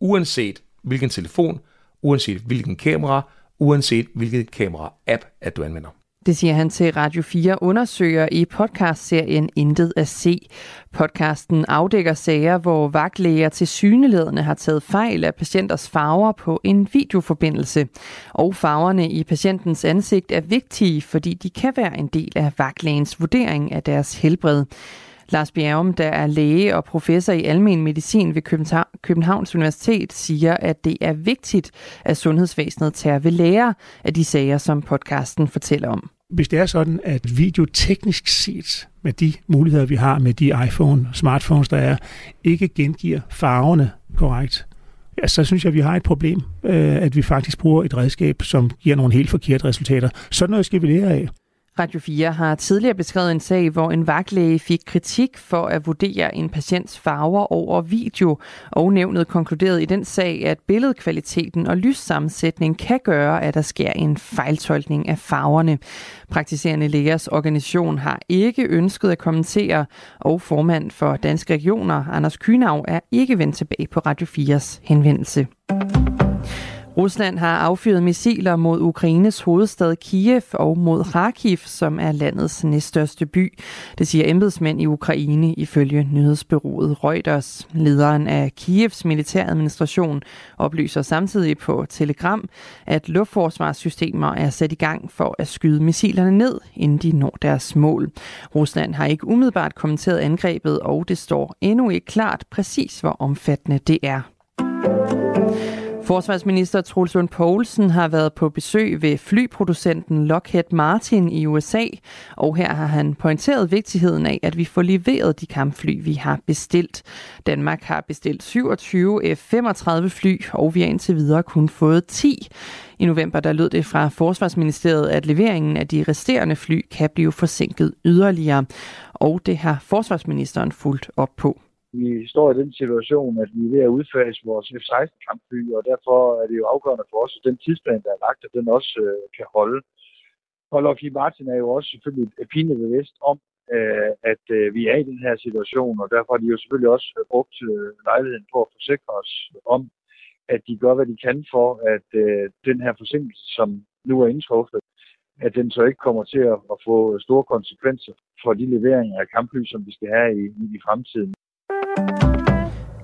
Uanset hvilken telefon uanset hvilken kamera, uanset hvilket kamera-app, at du anvender.
Det siger han til Radio 4 undersøger i podcastserien Intet at se. Podcasten afdækker sager, hvor vagtlæger til syneledende har taget fejl af patienters farver på en videoforbindelse. Og farverne i patientens ansigt er vigtige, fordi de kan være en del af vagtlægens vurdering af deres helbred. Lars Bjergum, der er læge og professor i almen medicin ved Københavns Universitet, siger, at det er vigtigt, at sundhedsvæsenet tager ved lære af de sager, som podcasten fortæller om.
Hvis det er sådan, at video teknisk set, med de muligheder, vi har med de iPhone, smartphones, der er, ikke gengiver farverne korrekt, ja, så synes jeg, at vi har et problem, øh, at vi faktisk bruger et redskab, som giver nogle helt forkerte resultater. Sådan noget skal vi lære af.
Radio 4 har tidligere beskrevet en sag, hvor en vagtlæge fik kritik for at vurdere en patients farver over video, og nævnet konkluderede i den sag, at billedkvaliteten og lyssammensætning kan gøre, at der sker en fejltolkning af farverne. Praktiserende lægers organisation har ikke ønsket at kommentere, og formand for Danske Regioner, Anders Kynav, er ikke vendt tilbage på Radio 4's henvendelse. Rusland har affyret missiler mod Ukraines hovedstad Kiev og mod Kharkiv, som er landets næststørste by. Det siger embedsmænd i Ukraine ifølge nyhedsbyrået Reuters. Lederen af Kievs militæradministration oplyser samtidig på Telegram, at luftforsvarssystemer er sat i gang for at skyde missilerne ned, inden de når deres mål. Rusland har ikke umiddelbart kommenteret angrebet, og det står endnu ikke klart præcis, hvor omfattende det er. Forsvarsminister Troels Lund Poulsen har været på besøg ved flyproducenten Lockheed Martin i USA, og her har han pointeret vigtigheden af, at vi får leveret de kampfly, vi har bestilt. Danmark har bestilt 27 F-35 fly, og vi har indtil videre kun fået 10. I november der lød det fra Forsvarsministeriet, at leveringen af de resterende fly kan blive forsinket yderligere, og det har forsvarsministeren fulgt op på
vi står i den situation, at vi er ved at udfase vores F-16-kampfly, og derfor er det jo afgørende for os, at den tidsplan, der er lagt, at den også øh, kan holde. Og Lockheed Martin er jo også selvfølgelig pinligt bevidst om, øh, at øh, vi er i den her situation, og derfor har de jo selvfølgelig også øh, brugt øh, lejligheden på at forsikre os om, at de gør, hvad de kan for, at øh, den her forsinkelse, som nu er indtruffet, at den så ikke kommer til at, at få store konsekvenser for de leveringer af kampfly, som vi skal have i, i fremtiden.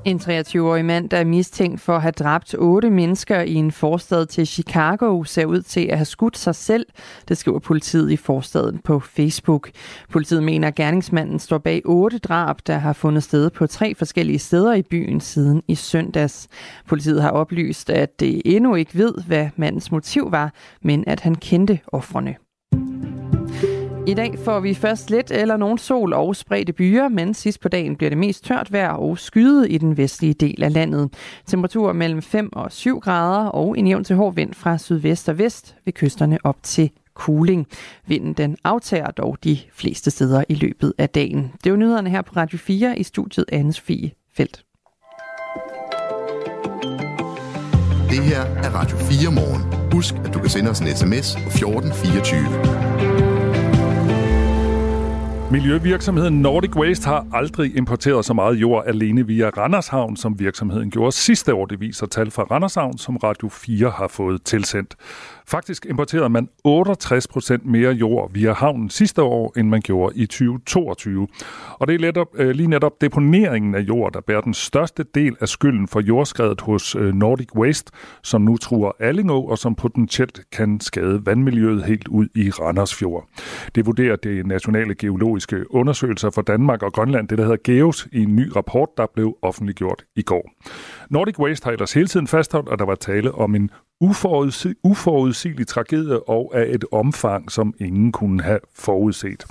En 23-årig mand, der er mistænkt for at have dræbt otte mennesker i en forstad til Chicago, ser ud til at have skudt sig selv. Det skriver politiet i forstaden på Facebook. Politiet mener, at gerningsmanden står bag otte drab, der har fundet sted på tre forskellige steder i byen siden i søndags. Politiet har oplyst, at det endnu ikke ved, hvad mandens motiv var, men at han kendte offrene. I dag får vi først lidt eller nogen sol og spredte byer, men sidst på dagen bliver det mest tørt vejr og skyet i den vestlige del af landet. Temperaturer mellem 5 og 7 grader og en jævn til hård vind fra sydvest og vest ved kysterne op til cooling. Vinden den aftager dog de fleste steder i løbet af dagen. Det er nyhederne her på Radio 4 i studiet Anne Sofie Felt.
Det her er Radio 4 morgen. Husk, at du kan sende os en sms på 1424.
Miljøvirksomheden Nordic Waste har aldrig importeret så meget jord alene via Randershavn, som virksomheden gjorde sidste år. Det viser tal fra Randershavn, som Radio 4 har fået tilsendt. Faktisk importerede man 68 procent mere jord via havnen sidste år, end man gjorde i 2022. Og det er netop, øh, lige netop deponeringen af jord, der bærer den største del af skylden for jordskredet hos øh, Nordic Waste, som nu truer Allingå og som potentielt kan skade vandmiljøet helt ud i Randersfjord. Det vurderer det nationale geologiske undersøgelser for Danmark og Grønland, det der hedder GEOS, i en ny rapport, der blev offentliggjort i går. Nordic Waste har ellers hele tiden fastholdt, at der var tale om en uforudsigelig tragedie og af et omfang, som ingen kunne have forudset.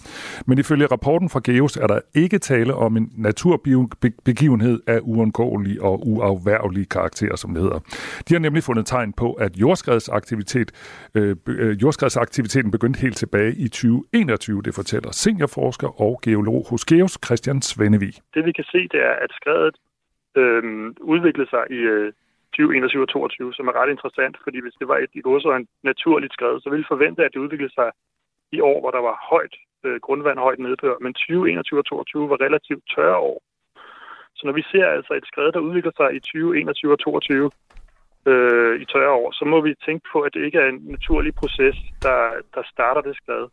Men ifølge rapporten fra Geos er der ikke tale om en naturbegivenhed af uundgåelig og uafværlig karakter, som det hedder. De har nemlig fundet tegn på, at jordskredsaktivitet, øh, øh jordskredsaktiviteten begyndte helt tilbage i 2021, det fortæller seniorforsker og geolog hos Geos, Christian Svennevig.
Det vi kan se, det er, at skredet øh, udviklede sig i øh, 2021 og 22, som er ret interessant, fordi hvis det var et i en naturligt skred, så ville forvente, at det udviklede sig i år, hvor der var højt øh, grundvand, højt nedbør, men 2021 og 22 var relativt tørre år. Så når vi ser altså et skred, der udvikler sig i 2021 og 22 øh, i tørre år, så må vi tænke på, at det ikke er en naturlig proces, der, der starter det skred.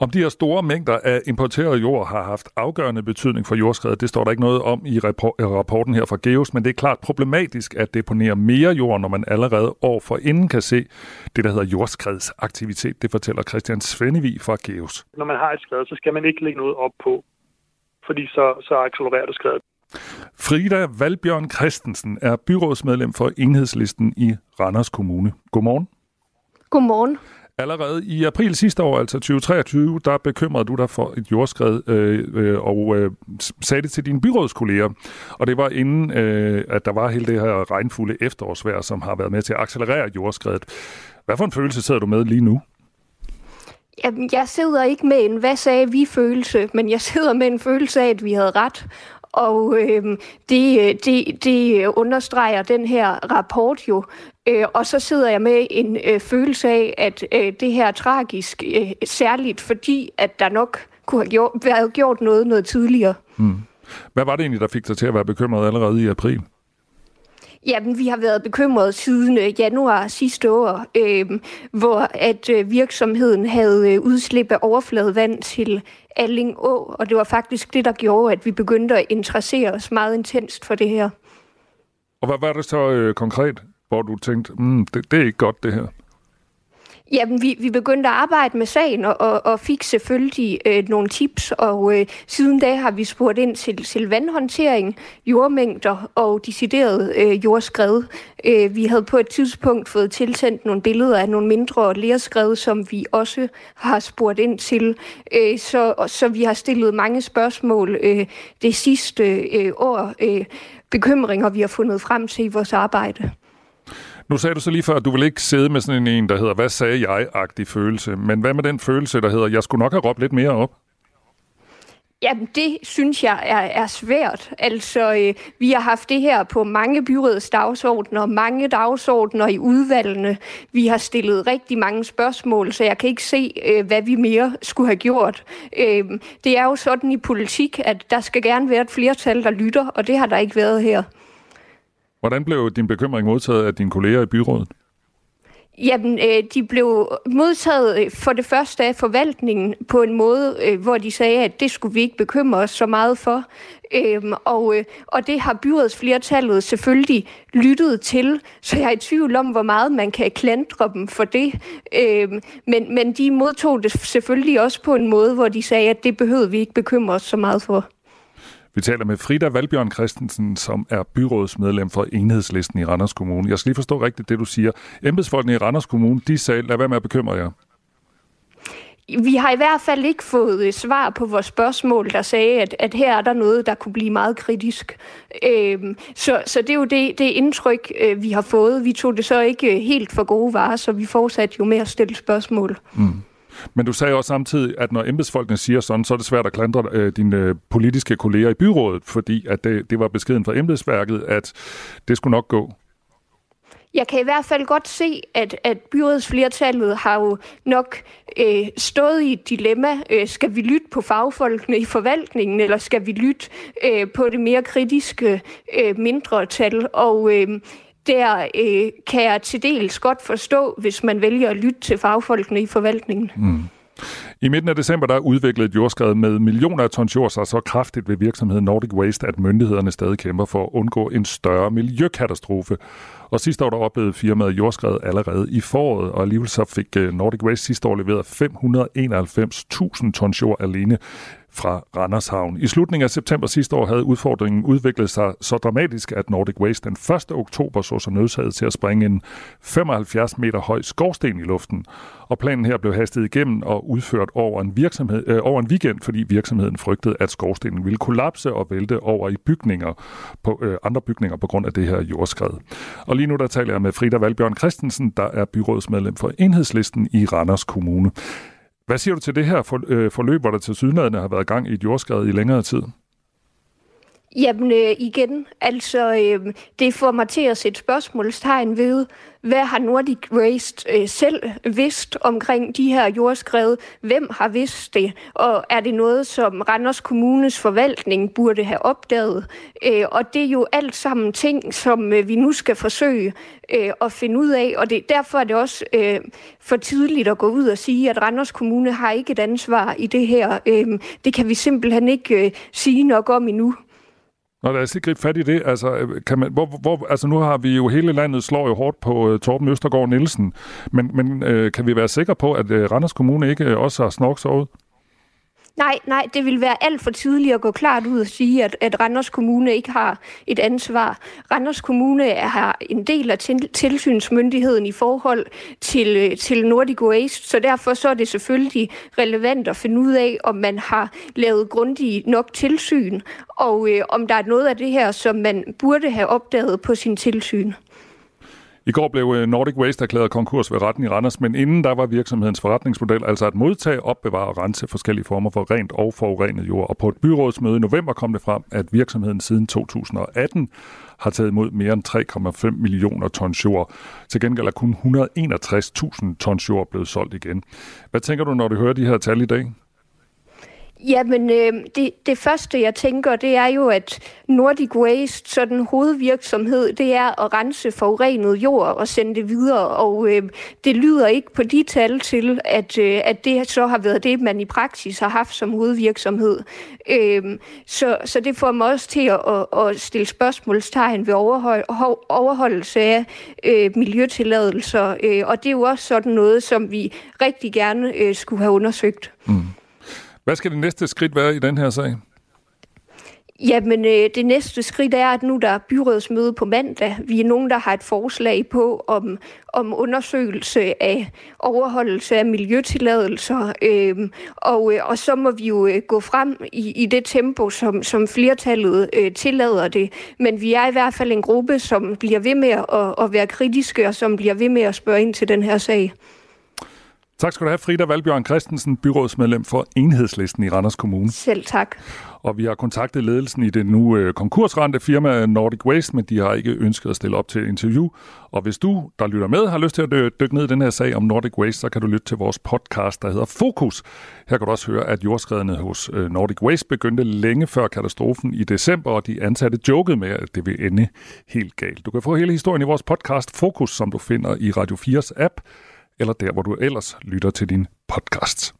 Om de her store mængder af importeret jord har haft afgørende betydning for jordskredet, det står der ikke noget om i rapporten her fra Geos, men det er klart problematisk at deponere mere jord, når man allerede år for inden kan se det, der hedder jordskredsaktivitet. Det fortæller Christian Svennevi fra Geos.
Når man har et skred, så skal man ikke lægge noget op på, fordi så, så accelererer det skredet.
Frida Valbjørn Christensen er byrådsmedlem for enhedslisten i Randers Kommune. Godmorgen.
Godmorgen.
Allerede i april sidste år, altså 2023, der bekymrede du dig for et jordskred øh, øh, og øh, sagde det til dine byrådskolleger. Og det var inden, øh, at der var hele det her regnfulde efterårsvejr, som har været med til at accelerere jordskredet. Hvad for en følelse sidder du med lige nu?
Jamen, jeg sidder ikke med en hvad sagde vi følelse, men jeg sidder med en følelse af, at vi havde ret. Og øhm, øh, det, det, det understreger den her rapport jo. Øh, og så sidder jeg med en øh, følelse af, at øh, det her er tragisk, øh, særligt fordi, at der nok kunne have gjort, været gjort noget noget tidligere.
Hmm. Hvad var det egentlig, der fik dig til at være bekymret allerede i april?
Jamen, vi har været bekymrede siden øh, januar sidste år, øh, hvor at øh, virksomheden havde øh, udslip af overfladevand til Alling Å, og det var faktisk det, der gjorde, at vi begyndte at interessere os meget intenst for det her.
Og hvad var det så øh, konkret, hvor du tænkte, mm, det, det er ikke godt det her?
Jamen, vi, vi begyndte at arbejde med sagen og, og, og fik selvfølgelig øh, nogle tips, og øh, siden da har vi spurgt ind til, til vandhåndtering, jordmængder og decideret øh, jordskred. Øh, vi havde på et tidspunkt fået tilsendt nogle billeder af nogle mindre lerskred, som vi også har spurgt ind til. Øh, så, så vi har stillet mange spørgsmål øh, det sidste øh, år. Øh, bekymringer, vi har fundet frem til i vores arbejde.
Nu sagde du så lige før, at du vil ikke sidde med sådan en, der hedder, hvad sagde jeg-agtig følelse. Men hvad med den følelse, der hedder, jeg skulle nok have råbt lidt mere op?
Jamen, det synes jeg er, er svært. Altså, øh, vi har haft det her på mange byrådets dagsordner, mange dagsordner i udvalgene. Vi har stillet rigtig mange spørgsmål, så jeg kan ikke se, øh, hvad vi mere skulle have gjort. Øh, det er jo sådan i politik, at der skal gerne være et flertal, der lytter, og det har der ikke været her.
Hvordan blev din bekymring modtaget af dine kolleger i byrådet?
Jamen, øh, de blev modtaget øh, for det første af forvaltningen på en måde, øh, hvor de sagde, at det skulle vi ikke bekymre os så meget for. Øhm, og, øh, og det har byrådsflertallet selvfølgelig lyttet til, så jeg er i tvivl om, hvor meget man kan klandre dem for det. Øhm, men, men de modtog det selvfølgelig også på en måde, hvor de sagde, at det behøvede vi ikke bekymre os så meget for.
Vi taler med Frida Valbjørn Christensen, som er byrådsmedlem for Enhedslisten i Randers Kommune. Jeg skal lige forstå rigtigt det, du siger. Embedsfolkene i Randers Kommune, de sagde, lad være med at bekymre jer.
Vi har i hvert fald ikke fået øh, svar på vores spørgsmål, der sagde, at, at her er der noget, der kunne blive meget kritisk. Øhm, så, så det er jo det, det indtryk, øh, vi har fået. Vi tog det så ikke øh, helt for gode varer, så vi fortsatte jo med at stille spørgsmål. Mm.
Men du sagde også samtidig, at når embedsfolkene siger sådan, så er det svært at klandre øh, dine øh, politiske kolleger i byrådet, fordi at det, det var beskeden fra embedsværket, at det skulle nok gå.
jeg kan i hvert fald godt se, at, at byrådets byrådsflertallet har jo nok øh, stået i et dilemma. Øh, skal vi lytte på fagfolkene i forvaltningen, eller skal vi lytte øh, på det mere kritiske øh, mindretal? Og øh, der øh, kan jeg til dels godt forstå, hvis man vælger at lytte til fagfolkene i forvaltningen.
Mm. I midten af december der udviklede et jordskred med millioner af tons jord sig så kraftigt ved virksomheden Nordic Waste, at myndighederne stadig kæmper for at undgå en større miljøkatastrofe. Og sidste år der oplevede firmaet jordskred allerede i foråret, og alligevel så fik øh, Nordic Waste sidste år leveret 591.000 tons jord alene fra Randershavn. I slutningen af september sidste år havde udfordringen udviklet sig så dramatisk, at Nordic Waste den 1. oktober så sig nødsaget til at springe en 75 meter høj skorsten i luften. Og planen her blev hastet igennem og udført over en, virksomhed, øh, over en weekend, fordi virksomheden frygtede, at skorstenen ville kollapse og vælte over i bygninger på øh, andre bygninger på grund af det her jordskred. Og lige nu der taler jeg med Frida Valbjørn Christensen, der er byrådsmedlem for Enhedslisten i Randers Kommune. Hvad siger du til det her øh, forløb, hvor der til sydlandene har været gang i et jordskred i længere tid?
Jamen øh, igen, altså øh, det får mig til at sætte spørgsmålstegn ved, hvad har Nordic Waste øh, selv vidst omkring de her jordskred? Hvem har vidst det? Og er det noget, som Randers Kommunes forvaltning burde have opdaget? Øh, og det er jo alt sammen ting, som øh, vi nu skal forsøge øh, at finde ud af. Og det, derfor er det også øh, for tidligt at gå ud og sige, at Randers Kommune har ikke et ansvar i det her. Øh, det kan vi simpelthen ikke øh, sige nok om endnu.
Nå, lad os lige gribe fat i det. Altså, øh, kan man, hvor, hvor, altså nu har vi jo hele landet slår jo hårdt på uh, Torben Østergaard Nielsen, men, men uh, kan vi være sikre på, at uh, Randers Kommune ikke også har snorksovet?
Nej, nej, det vil være alt for tidligt at gå klart ud og sige, at, at Randers Kommune ikke har et ansvar. Randers Kommune har en del af tilsynsmyndigheden i forhold til, øh, til Nordic Waste, så derfor så er det selvfølgelig relevant at finde ud af, om man har lavet grundigt nok tilsyn, og øh, om der er noget af det her, som man burde have opdaget på sin tilsyn.
I går blev øh, Nordic Waste erklæret konkurs ved retten i Randers, men inden der var virksomhedens forretningsmodel altså at modtage, opbevare og rense forskellige former for rent og forurenet jord. Og på et byrådsmøde i november kom det frem, at virksomheden siden 2018 har taget imod mere end 3,5 millioner tons jord. Til gengæld er kun 161.000 tons jord blevet solgt igen. Hvad tænker du, når du hører de her tal i dag?
Jamen, øh, det, det første, jeg tænker, det er jo, at Nordic Waste, så den hovedvirksomhed, det er at rense forurenet jord og sende det videre. Og øh, det lyder ikke på de tal til, at, øh, at det så har været det, man i praksis har haft som hovedvirksomhed. Øh, så, så det får mig også til at, at, at stille spørgsmålstegn ved overhold, overholdelse af øh, miljøtilladelser. Øh, og det er jo også sådan noget, som vi rigtig gerne øh, skulle have undersøgt. Mm.
Hvad skal det næste skridt være i den her sag?
Jamen, øh, det næste skridt er, at nu der er byrådsmøde på mandag. Vi er nogen, der har et forslag på om, om undersøgelse af overholdelse af miljøtilladelser. Øh, og, øh, og så må vi jo øh, gå frem i, i det tempo, som, som flertallet øh, tillader det. Men vi er i hvert fald en gruppe, som bliver ved med at, at være kritiske, og som bliver ved med at spørge ind til den her sag.
Tak skal du have, Frida Valbjørn Christensen, byrådsmedlem for Enhedslisten i Randers Kommune.
Selv tak.
Og vi har kontaktet ledelsen i det nu øh, konkursrente firma Nordic Waste, men de har ikke ønsket at stille op til interview. Og hvis du, der lytter med, har lyst til at dykke ned i den her sag om Nordic Waste, så kan du lytte til vores podcast, der hedder Fokus. Her kan du også høre, at jordskredene hos øh, Nordic Waste begyndte længe før katastrofen i december, og de ansatte jokede med, at det vil ende helt galt. Du kan få hele historien i vores podcast Fokus, som du finder i Radio 4's app, eller der, hvor du ellers lytter til din podcast.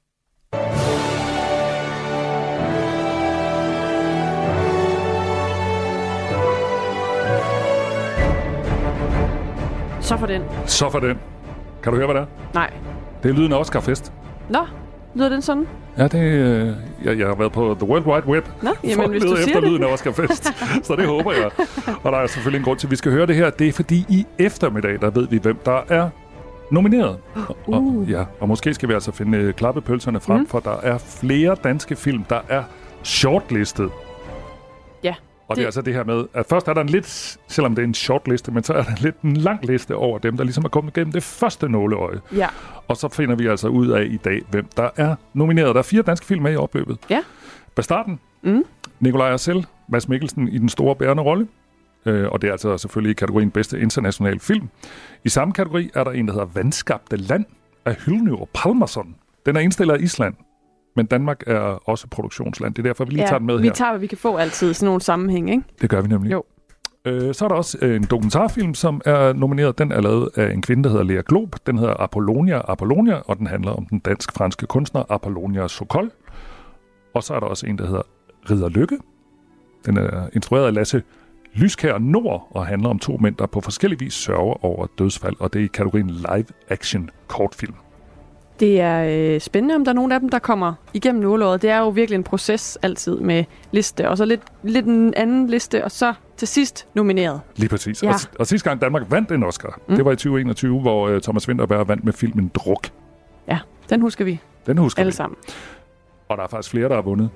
Så for den.
Så for den. Kan du høre, hvad det er?
Nej.
Det er lyden af Oscarfest.
Nå, lyder den sådan?
Ja, det, øh, jeg, jeg har været på The World Wide Web
Nå, jamen, hvis du
efter
det.
lyden af Oscarfest. så det håber jeg. Og der er selvfølgelig en grund til, at vi skal høre det her. Det er fordi i eftermiddag, der ved vi, hvem der er nomineret.
Uh.
Og, ja, og måske skal vi altså finde øh, klappepølserne frem, mm. for der er flere danske film, der er shortlistet.
Ja.
Og det, det er altså det her med, at først er der en lidt, selvom det er en shortliste, men så er der lidt en lang liste over dem, der ligesom er kommet igennem det første nåleøje.
Ja.
Og så finder vi altså ud af i dag, hvem der er nomineret. Der er fire danske film med i opløbet.
Ja.
Bastarden,
mm.
Nikolaj Arcel, Mads Mikkelsen i den store bærende rolle. Øh, og det er altså selvfølgelig i kategorien bedste international film. I samme kategori er der en, der hedder Vandskabte Land af Hylny og Palmerson. Den er indstillet af Island, men Danmark er også produktionsland. Det er derfor, vi lige tager den med
vi
her.
tager, hvad vi kan få altid sådan nogle sammenhæng, ikke?
Det gør vi nemlig.
Jo.
Øh, så er der også øh, en dokumentarfilm, som er nomineret. Den er lavet af en kvinde, der hedder Lea Glob. Den hedder Apollonia Apollonia, og den handler om den dansk-franske kunstner Apollonia Sokol. Og så er der også en, der hedder Ridder Lykke. Den er instrueret af Lasse Lyskær Nord og handler om to mænd, der på forskellig vis sørger over dødsfald, og det er i kategorien live action kortfilm.
Det er øh, spændende, om der er nogen af dem, der kommer igennem nålåret. Det er jo virkelig en proces altid med liste, og så lidt, lidt en anden liste, og så til sidst nomineret.
Lige præcis.
Ja.
Og, og sidste gang Danmark vandt en Oscar, mm. det var i 2021, hvor uh, Thomas Winterberg vandt med filmen Druk.
Ja, den husker vi
Den husker
alle
vi.
sammen.
Og der er faktisk flere, der har vundet.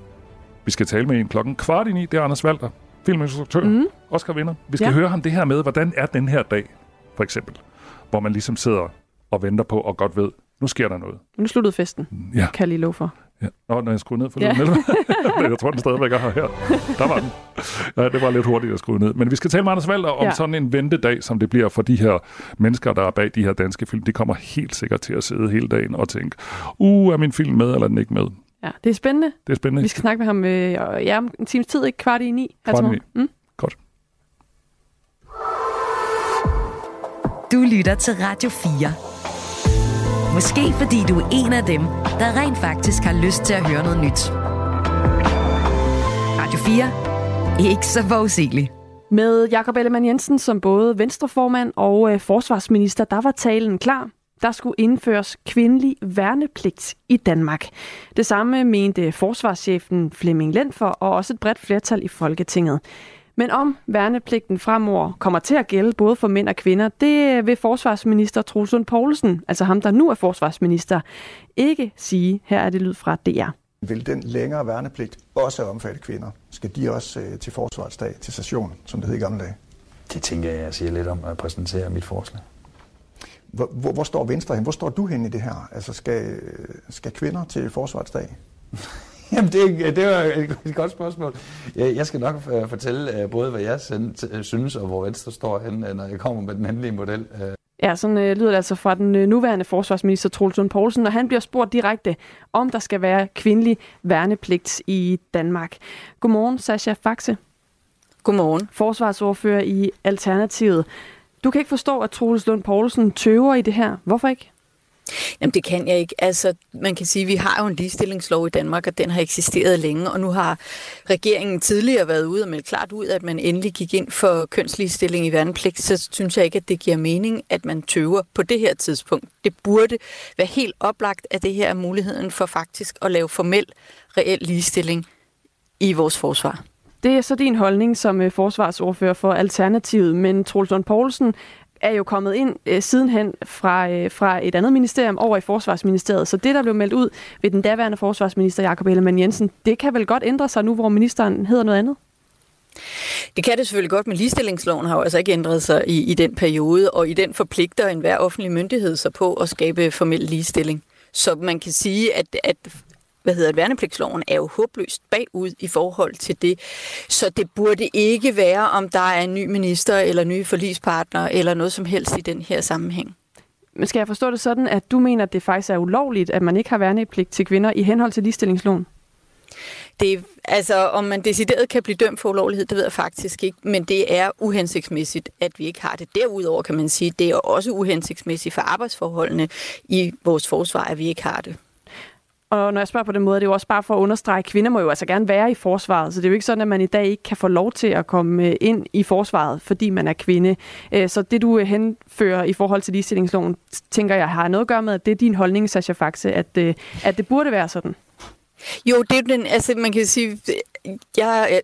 Vi skal tale med en klokken kvart i ni. Det er Anders Walter, filminstruktør, mm. Oscar vinder. Vi skal
Ja.
høre ham det her med, hvordan er den her dag, for eksempel. Hvor man ligesom sidder og venter på og godt ved, nu sker der noget.
Nu sluttede festen,
Ja.
kan jeg lige love for.
Ja. Nå, når jeg skruede ned for
Ja.
lyden. Jeg tror, den stadigvæk er her. her. Der var den. Ja, det var lidt hurtigt at skrue ned. Men vi skal tale med Anders Valder om
ja.
sådan en ventedag, som det bliver for de her mennesker, der er bag de her danske film. De kommer helt sikkert til at sidde hele dagen og tænke, uh, er min film med, eller er den ikke med?
Ja, det er spændende.
Det er spændende.
Vi skal snakke med ham øh, ja, om en times tid, ikke kvart i ni.
Kvart i
morgen. Mm?
Godt.
Du lytter til Radio 4. Måske fordi du er en af dem, der rent faktisk har lyst til at høre noget nyt. Radio 4. Ikke så forudsigeligt.
Med Jakob Ellemann Jensen som både venstreformand og øh, forsvarsminister, der var talen klar. Der skulle indføres kvindelig værnepligt i Danmark. Det samme mente forsvarschefen Flemming Lenfer og også et bredt flertal i Folketinget. Men om værnepligten fremover kommer til at gælde både for mænd og kvinder, det vil forsvarsminister Troels Lund Poulsen, altså ham der nu er forsvarsminister, ikke sige. Her er det lyd fra DR.
Vil den længere værnepligt også omfatte kvinder? Skal de også øh, til forsvarsdag, til session, som det hed i gamle dage?
Det tænker jeg, jeg siger lidt om, når jeg præsenterer mit forslag.
Hvor, hvor, hvor står Venstre hen? Hvor står du hen i det her? Altså, skal, skal kvinder til forsvarsdag?
Jamen, det, er- det var et, et godt spørgsmål. Jeg jeg skal nok øh, fortælle øh, både, hvad jeg øh, synes, og hvor Venstre står øh, når jeg kommer med den endelige model.
Ja, sådan øh, lyder det altså fra den øh, nuværende forsvarsminister Troels Lund Poulsen, når han bliver spurgt direkte, om der skal være kvindelig værnepligt i Danmark. Godmorgen, Sascha Faxe.
Godmorgen.
Forsvarsordfører i Alternativet. Du kan ikke forstå, at Troels Lund Poulsen tøver i det her. Hvorfor ikke?
Jamen det kan jeg ikke. Altså, man kan sige, at vi har jo en ligestillingslov i Danmark, og den har eksisteret længe, og nu har regeringen tidligere været ude og meldt klart ud, at man endelig gik ind for kønsligestilling i værnepligt, så synes jeg ikke, at det giver mening, at man tøver på det her tidspunkt. Det burde være helt oplagt, at det her er muligheden for faktisk at lave formel, reel ligestilling i vores forsvar.
Det er så din holdning som øh, forsvarsordfører for Alternativet, men Troels Lund Poulsen er jo kommet ind øh, sidenhen fra, øh, fra et andet ministerium over i Forsvarsministeriet. Så det, der blev meldt ud ved den daværende forsvarsminister Jakob Ellemann Jensen, det kan vel godt ændre sig nu, hvor ministeren hedder noget andet?
Det kan det selvfølgelig godt, men ligestillingsloven har jo altså ikke ændret sig i, i den periode, og i den forpligter enhver offentlig myndighed sig på at skabe formel ligestilling. Så man kan sige, at, at hvad hedder det, værnepligtsloven er jo håbløst bagud i forhold til det. Så det burde ikke være, om der er en ny minister eller nye forlispartner eller noget som helst i den her sammenhæng.
Men skal jeg forstå det sådan, at du mener, at det faktisk er ulovligt, at man ikke har værnepligt til kvinder i henhold til ligestillingsloven?
Det, altså, om man decideret kan blive dømt for ulovlighed, det ved jeg faktisk ikke, men det er uhensigtsmæssigt, at vi ikke har det. Derudover kan man sige, at det er også uhensigtsmæssigt for arbejdsforholdene i vores forsvar, at vi ikke har det.
Og når jeg spørger på den måde, det er jo også bare for at understrege, at kvinder må jo altså gerne være i forsvaret, så det er jo ikke sådan, at man i dag ikke kan få lov til at komme øh, ind i forsvaret, fordi man er kvinde. Øh, så det, du øh, henfører i forhold til ligestillingsloven, tænker jeg har noget at gøre med, at det er din holdning, Sasha Faxe, at, at det burde være sådan.
Jo, det er den, altså man kan sige, jeg,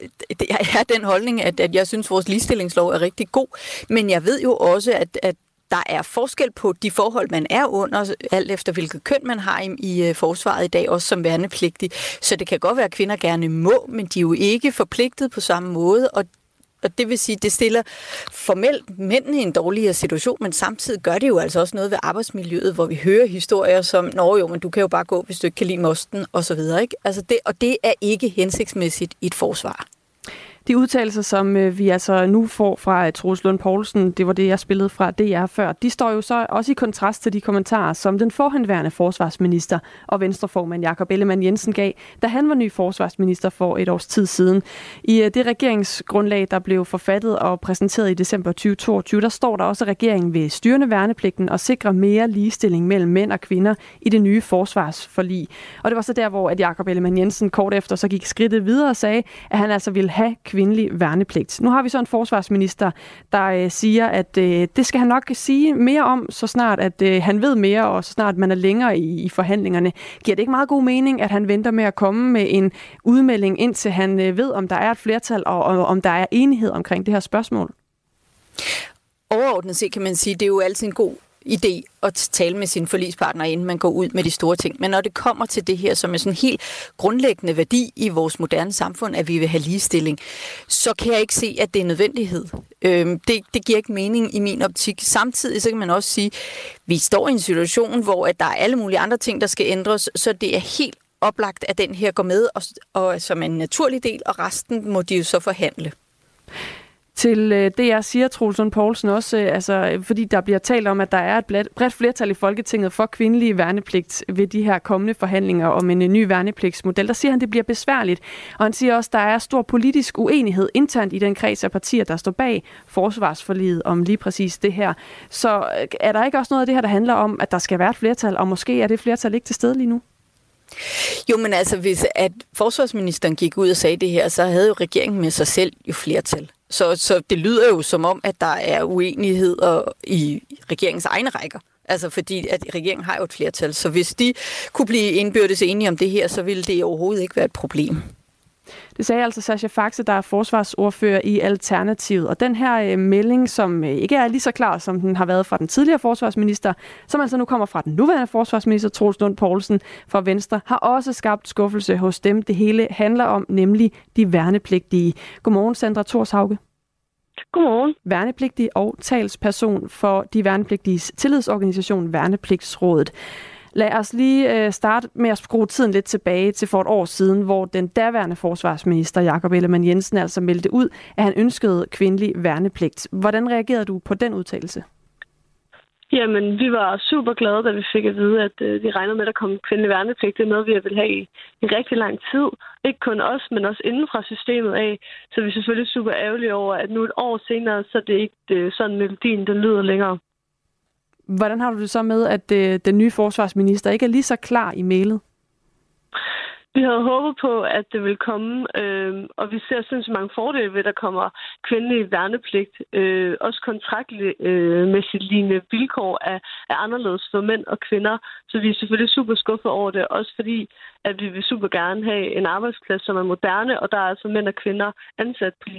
jeg er den holdning, at, at jeg synes, at vores ligestillingslov er rigtig god, men jeg ved jo også, at, at der er forskel på de forhold, man er under, alt efter hvilket køn man har i, i øh, forsvaret i dag, også som værnepligtig. Så det kan godt være, at kvinder gerne må, men de er jo ikke forpligtet på samme måde, og og det vil sige, det stiller formelt mændene i en dårligere situation, men samtidig gør det jo altså også noget ved arbejdsmiljøet, hvor vi hører historier som, nå jo, men du kan jo bare gå, hvis du ikke kan lide mosten, og så videre. Ikke? Altså det, og det er ikke hensigtsmæssigt i et forsvar.
De udtalelser, som øh, vi altså nu får fra øh, Troels Lund Poulsen, det var det, jeg spillede fra DR før, de står jo så også i kontrast til de kommentarer, som den forhenværende forsvarsminister og venstreformand Jakob Ellemann Jensen gav, da han var ny forsvarsminister for et års tid siden. I øh, det regeringsgrundlag, der blev forfattet og præsenteret i december 2022, der står der også, at regeringen vil styrende værnepligten og sikre mere ligestilling mellem mænd og kvinder i det nye forsvarsforlig. Og det var så der, hvor at Jakob Ellemann Jensen kort efter så gik skridtet videre og sagde, at han altså ville have kvindelig værnepligt. Nu har vi så en forsvarsminister, der øh, siger, at øh, det skal han nok sige mere om, så snart at øh, han ved mere, og så snart man er længere i, i forhandlingerne. Giver det ikke meget god mening, at han venter med at komme med en udmelding, indtil han øh, ved, om der er et flertal, og, og om der er enighed omkring det her spørgsmål?
Overordnet set kan man sige, at det er jo altid en god idé at tale med sin forlispartnere, inden man går ud med de store ting. Men når det kommer til det her, som er sådan en helt grundlæggende værdi i vores moderne samfund, at vi vil have ligestilling, så kan jeg ikke se, at det er nødvendighed. Øhm, det, det giver ikke mening i min optik. Samtidig så kan man også sige, at vi står i en situation, hvor at der er alle mulige andre ting, der skal ændres, så det er helt oplagt, at den her går med, og, og som en naturlig del, og resten må de jo så forhandle.
Til øh, det, jeg siger, Troels Poulsen, også, øh, altså, øh, fordi der bliver talt om, at der er et bredt flertal i Folketinget for kvindelig værnepligt ved de her kommende forhandlinger om en øh, ny værnepligtsmodel. Der siger han, at det bliver besværligt. Og han siger også, at der er stor politisk uenighed internt i den kreds af partier, der står bag forsvarsforliget om lige præcis det her. Så øh, er der ikke også noget af det her, der handler om, at der skal være et flertal, og måske er det flertal ikke til stede lige nu?
Jo, men altså, hvis at forsvarsministeren gik ud og sagde det her, så havde jo regeringen med sig selv jo flertal. Så, så det lyder jo som om, at der er uenighed i regeringens egne rækker. Altså fordi, at regeringen har jo et flertal. Så hvis de kunne blive indbyrdes enige om det her, så ville det overhovedet ikke være et problem.
Det sagde altså Sascha Faxe, der er forsvarsordfører i Alternativet. Og den her øh, melding, som øh, ikke er lige så klar, som den har været fra den tidligere forsvarsminister, som altså nu kommer fra den nuværende forsvarsminister, Troels Lund Poulsen fra Venstre, har også skabt skuffelse hos dem, det hele handler om, nemlig de værnepligtige. Godmorgen, Sandra Torshauge.
Godmorgen.
Værnepligtig og talsperson for de værnepligtiges tillidsorganisation Værnepligtsrådet. Lad os lige øh, starte med at skrue tiden lidt tilbage til for et år siden, hvor den daværende forsvarsminister Jakob Ellemann Jensen altså meldte ud, at han ønskede kvindelig værnepligt. Hvordan reagerede du på den udtalelse?
Jamen, vi var super glade, da vi fik at vide, at øh, vi regnede med, at der kom kvindelig værnepligt. Det er noget, vi vil have i en rigtig lang tid. Ikke kun os, men også inden fra systemet af. Så vi er selvfølgelig super ærgerlige over, at nu et år senere, så det er ikke øh, sådan melodien, den lyder længere.
Hvordan har du det så med, at øh, den nye forsvarsminister ikke er lige så klar i mailet?
Vi havde håbet på, at det ville komme, øh, og vi ser sindssygt mange fordele ved, at der kommer kvindelig værnepligt. Øh, også kontraktmæssigt øh, lignende vilkår er, er anderledes for mænd og kvinder. Så vi er selvfølgelig super skuffet over det, også fordi, at vi vil super gerne have en arbejdsplads, som er moderne, og der er altså mænd og kvinder ansat på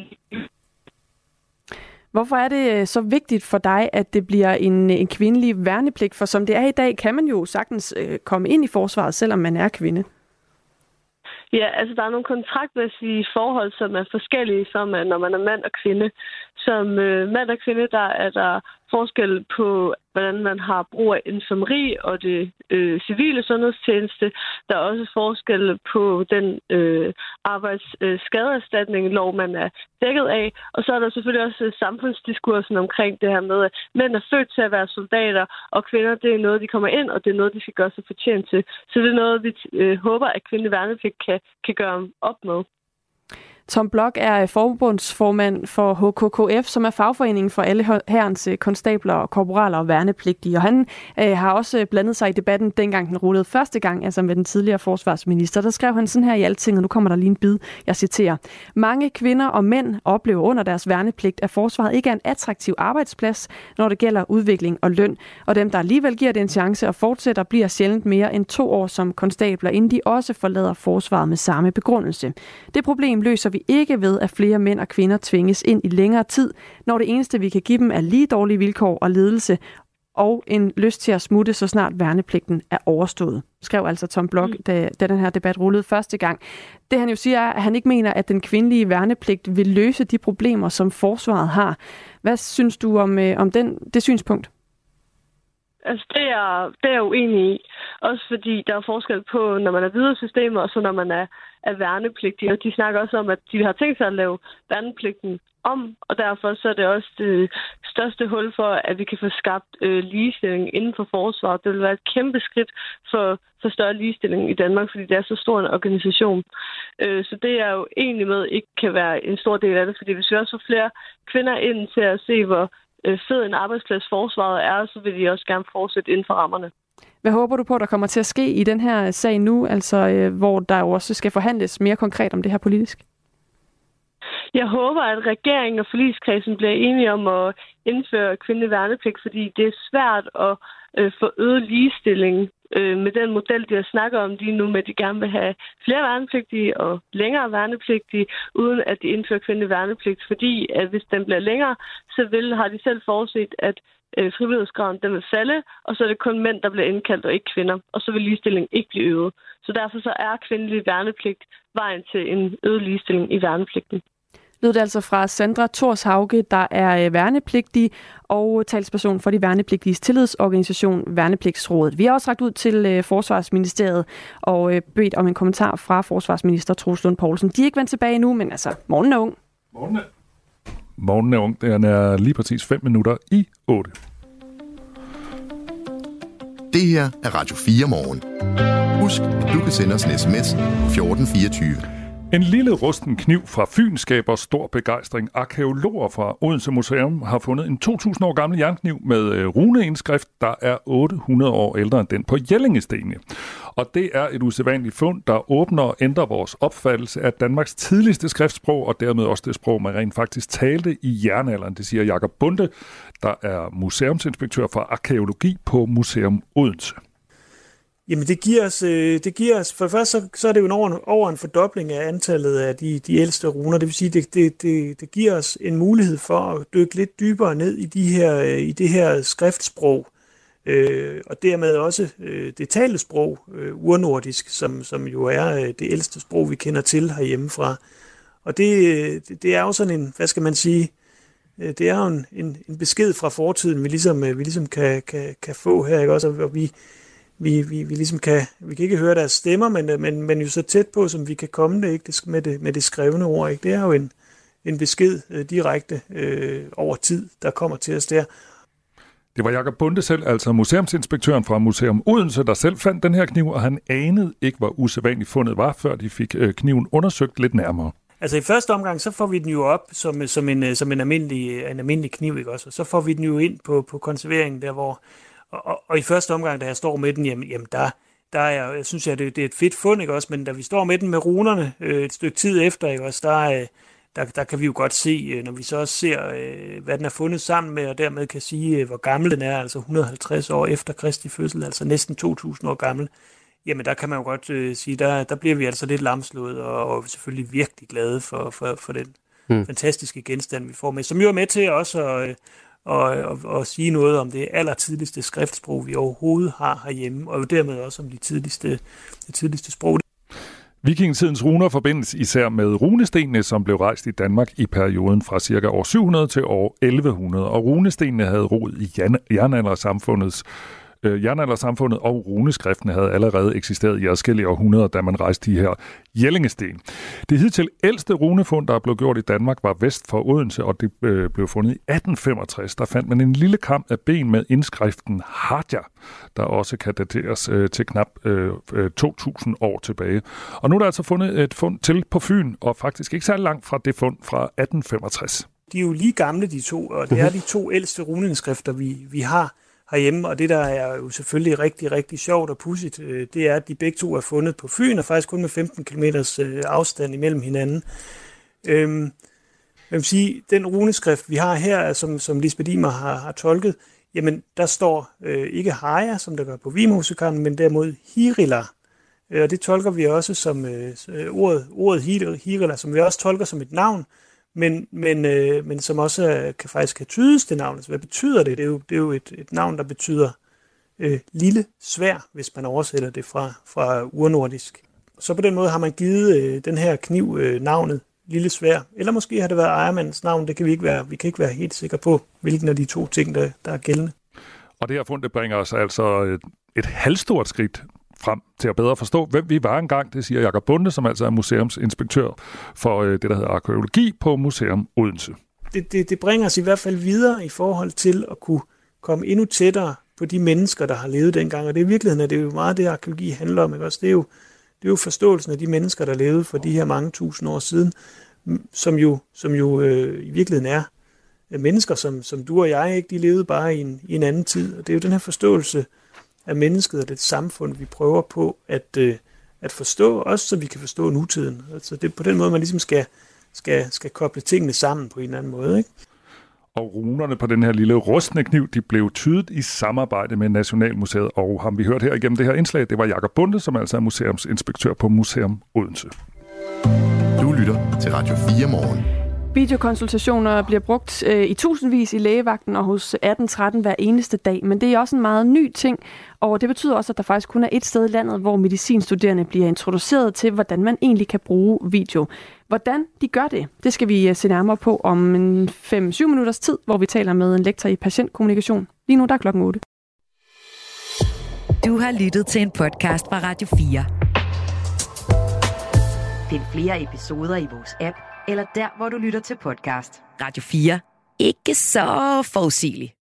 Hvorfor er det øh, så vigtigt for dig, at det bliver en, øh, en kvindelig værnepligt? For som det er i dag, kan man jo sagtens øh, komme ind i forsvaret, selvom man er kvinde.
Ja, altså der er nogle kontraktmæssige forhold, som er forskellige, som øh, når man er mand og kvinde. Som øh, mand og kvinde, der er der forskel på, hvordan man har brug af infirmeri og det øh, civile sundhedstjeneste. Der er også forskel på den øh, arbejdsskadeerstatning, øh, lov man er dækket af. Og så er der selvfølgelig også øh, samfundsdiskursen omkring det her med, at mænd er født til at være soldater, og kvinder, det er noget, de kommer ind, og det er noget, de skal gøre sig fortjent til. Så det er noget, vi øh, håber, at kvindelig værnepligt kan, kan gøre op med.
Tom Blok er øh, forbundsformand for HKKF, som er fagforeningen for alle herrens øh, konstabler, korporaler og værnepligtige. Og han øh, har også øh, blandet sig i debatten, dengang den rullede første gang, altså med den tidligere forsvarsminister. Der skrev han sådan her i alting, og nu kommer der lige en bid, jeg citerer. Mange kvinder og mænd oplever under deres værnepligt, at forsvaret ikke er en attraktiv arbejdsplads, når det gælder udvikling og løn. Og dem, der alligevel giver det en chance og fortsætter, bliver sjældent mere end to år som konstabler, inden de også forlader forsvaret med samme begrundelse. Det problem løser vi ikke ved, at flere mænd og kvinder tvinges ind i længere tid, når det eneste, vi kan give dem, er lige dårlige vilkår og ledelse, og en lyst til at smutte, så snart værnepligten er overstået, skrev altså Tom Blok, mm. da, da den her debat rullede første gang. Det han jo siger er, at han ikke mener, at den kvindelige værnepligt vil løse de problemer, som forsvaret har. Hvad synes du om, øh, om den, det synspunkt?
Altså, det er, det er jeg uenig i. Også fordi der er forskel på, når man er videre systemet, og så når man er, er værnepligtig. Og de snakker også om, at de har tænkt sig at lave værnepligten om, og derfor så er det også det største hul for, at vi kan få skabt øh, ligestilling inden for forsvaret. Det vil være et kæmpe skridt for, for større ligestilling i Danmark, fordi det er så stor en organisation. Øh, så det er jo egentlig med ikke kan være en stor del af det, fordi hvis vi også får flere kvinder ind til at se, hvor fed en arbejdsplads forsvaret er, så vil de også gerne fortsætte inden for rammerne.
Hvad håber du på, der kommer til at ske i den her sag nu, altså øh, hvor der jo også skal forhandles mere konkret om det her politisk?
Jeg håber, at regeringen og forligskredsen bliver enige om at indføre kvindelig værnepligt, fordi det er svært at øh, for øget ligestilling øh, med den model, de har snakket om lige nu, med at de gerne vil have flere værnepligtige og længere værnepligtige, uden at de indfører kvindelig værnepligt. Fordi at hvis den bliver længere, så vil, har de selv forudset, at øh, frivillighedsgraden den vil falde, og så er det kun mænd, der bliver indkaldt, og ikke kvinder. Og så vil ligestilling ikke blive øget. Så derfor så er kvindelig værnepligt vejen til en øget ligestilling i værnepligten
lød det altså fra Sandra Torshauge, der er øh, værnepligtig og talsperson for de værnepligtiges tillidsorganisation Værnepligtsrådet. Vi har også ragt ud til øh, Forsvarsministeriet og øh, bedt om en kommentar fra Forsvarsminister Troels Lund Poulsen. De er ikke vendt tilbage nu, men altså, morgen er ung.
Morgen er, morgen er ung. Den er lige præcis 5 minutter i 8.
Det her er Radio 4 morgen. Husk, at du kan sende os en sms 1424.
En lille rusten kniv fra Fyn skaber stor begejstring. Arkeologer fra Odense Museum har fundet en 2000 år gammel jernkniv med øh, runeindskrift, der er 800 år ældre end den på Jellingestenene. Og det er et usædvanligt fund, der åbner og ændrer vores opfattelse af Danmarks tidligste skriftsprog, og dermed også det sprog, man rent faktisk talte i jernalderen. Det siger Jakob Bunde, der er museumsinspektør for arkeologi på Museum Odense.
Jamen det giver os, øh, det giver os for det første så, så er det jo en over, over en fordobling af antallet af de, de ældste runer. Det vil sige, det, det, det, det giver os en mulighed for at dykke lidt dybere ned i, de her, øh, i det her skriftsprog, øh, og dermed også øh, det talte sprog, øh, urnordisk, som, som jo er øh, det ældste sprog, vi kender til herhjemmefra. Og det, det, det er jo sådan en, hvad skal man sige, øh, det er jo en, en, en besked fra fortiden, vi ligesom, vi ligesom kan, kan, kan få her, ikke også? Og vi, vi, vi, vi ligesom kan, vi kan ikke høre deres stemmer, men, men, men jo så tæt på, som vi kan komme det, ikke? Det, med, det, med det skrevne ord. Ikke? Det er jo en, en besked øh, direkte øh, over tid, der kommer til os der.
Det var Jakob Bunde selv, altså museumsinspektøren fra Museum Odense, der selv fandt den her kniv, og han anede ikke, hvor usædvanligt fundet var, før de fik øh, kniven undersøgt lidt nærmere.
Altså i første omgang, så får vi den jo op som, som, en, som en, almindelig, en almindelig kniv, ikke også? Og så får vi den jo ind på, på konserveringen, der hvor, og, og, i første omgang, da jeg står med den, jamen, jamen der, der er jeg, jeg synes, jeg, det, det er et fedt fund, ikke også? Men da vi står med den med runerne øh, et stykke tid efter, ikke også, der, øh, der, der kan vi jo godt se, øh, når vi så også ser, øh, hvad den er fundet sammen med, og dermed kan sige, øh, hvor gammel den er, altså 150 år efter Kristi fødsel, altså næsten 2000 år gammel, jamen der kan man jo godt øh, sige, der, der bliver vi altså lidt lamslået, og, og selvfølgelig virkelig glade for, for, for den mm. fantastiske genstand, vi får med, som jo er med til også at, og, og, og sige noget om det allertidligste skriftsprog, vi overhovedet har herhjemme, og dermed også om de tidligste, de tidligste sprog.
Vikingetidens runer forbindes især med runestenene, som blev rejst i Danmark i perioden fra ca. år 700 til år 1100, og runestenene havde rod i jernaldersamfundets øh, jernaldersamfundet og runeskriften havde allerede eksisteret i adskillige århundreder, da man rejste de her Jellingesten. Det hidtil ældste runefund, der blev gjort i Danmark, var vest for Odense, og det øh, blev fundet i 1865. Der fandt man en lille kamp af ben med indskriften Hadja, der også kan dateres øh, til knap øh, 2000 år tilbage. Og nu er der altså fundet et fund til på Fyn, og faktisk ikke særlig langt fra det fund fra 1865.
De er jo lige gamle, de to, og det er de to ældste runeskrifter, vi, vi har herhjemme, og det der er jo selvfølgelig rigtig, rigtig sjovt og pudsigt, øh, det er, at de begge to er fundet på Fyn, og faktisk kun med 15 km øh, afstand imellem hinanden. Øhm, jeg vil sige, den runeskrift, vi har her, som, som Lisbeth Imer har, har tolket, jamen der står øh, ikke Haja, som der gør på Vimusekampen, men derimod Hirila. Øh, og det tolker vi også som øh, øh ordet, ordet Hirila, som vi også tolker som et navn, men, men, øh, men som også kan faktisk kan tydes det navn. Altså, hvad betyder det? Det er jo, det er jo et, et navn, der betyder øh, lille svær, hvis man oversætter det fra, fra urnordisk. Så på den måde har man givet øh, den her kniv øh, navnet lille svær. Eller måske har det været ejermandens navn, det kan vi ikke være, vi kan ikke være helt sikre på, hvilken af de to ting, der, der er gældende.
Og det her fund det bringer os altså et, et halvstort skridt frem til at bedre forstå, hvem vi var engang. Det siger Jakob Bunde, som altså er museumsinspektør for øh, det, der hedder arkeologi på Museum Odense.
Det, det, det bringer os i hvert fald videre i forhold til at kunne komme endnu tættere på de mennesker, der har levet dengang. Og det er i virkeligheden, at det er jo meget det, arkeologi handler om. Ikke? Også det, er jo, det er jo forståelsen af de mennesker, der levede for de her mange tusind år siden, som jo, som jo øh, i virkeligheden er mennesker, som, som du og jeg, ikke, de levede bare i en, i en anden tid. Og det er jo den her forståelse af mennesket og det samfund, vi prøver på at, øh, at forstå, også så vi kan forstå nutiden. Altså det er på den måde, man ligesom skal, skal, skal koble tingene sammen på en eller anden måde. Ikke?
Og runerne på den her lille rustne kniv, de blev tydet i samarbejde med Nationalmuseet, og ham vi hørt her igennem det her indslag, det var Jakob Bunde, som altså er museumsinspektør på Museum Odense.
Du lytter til Radio 4 morgen.
Videokonsultationer bliver brugt øh, i tusindvis i lægevagten og hos 1813 hver eneste dag, men det er også en meget ny ting, og det betyder også, at der faktisk kun er et sted i landet, hvor medicinstuderende bliver introduceret til, hvordan man egentlig kan bruge video. Hvordan de gør det, det skal vi øh, se nærmere på om en 5-7 minutters tid, hvor vi taler med en lektor i patientkommunikation. Lige nu der er klokken 8.
Du har lyttet til en podcast fra Radio 4. Find flere episoder i vores app, eller der, hvor du lytter til podcast. Radio 4. Ikke så forudsigeligt.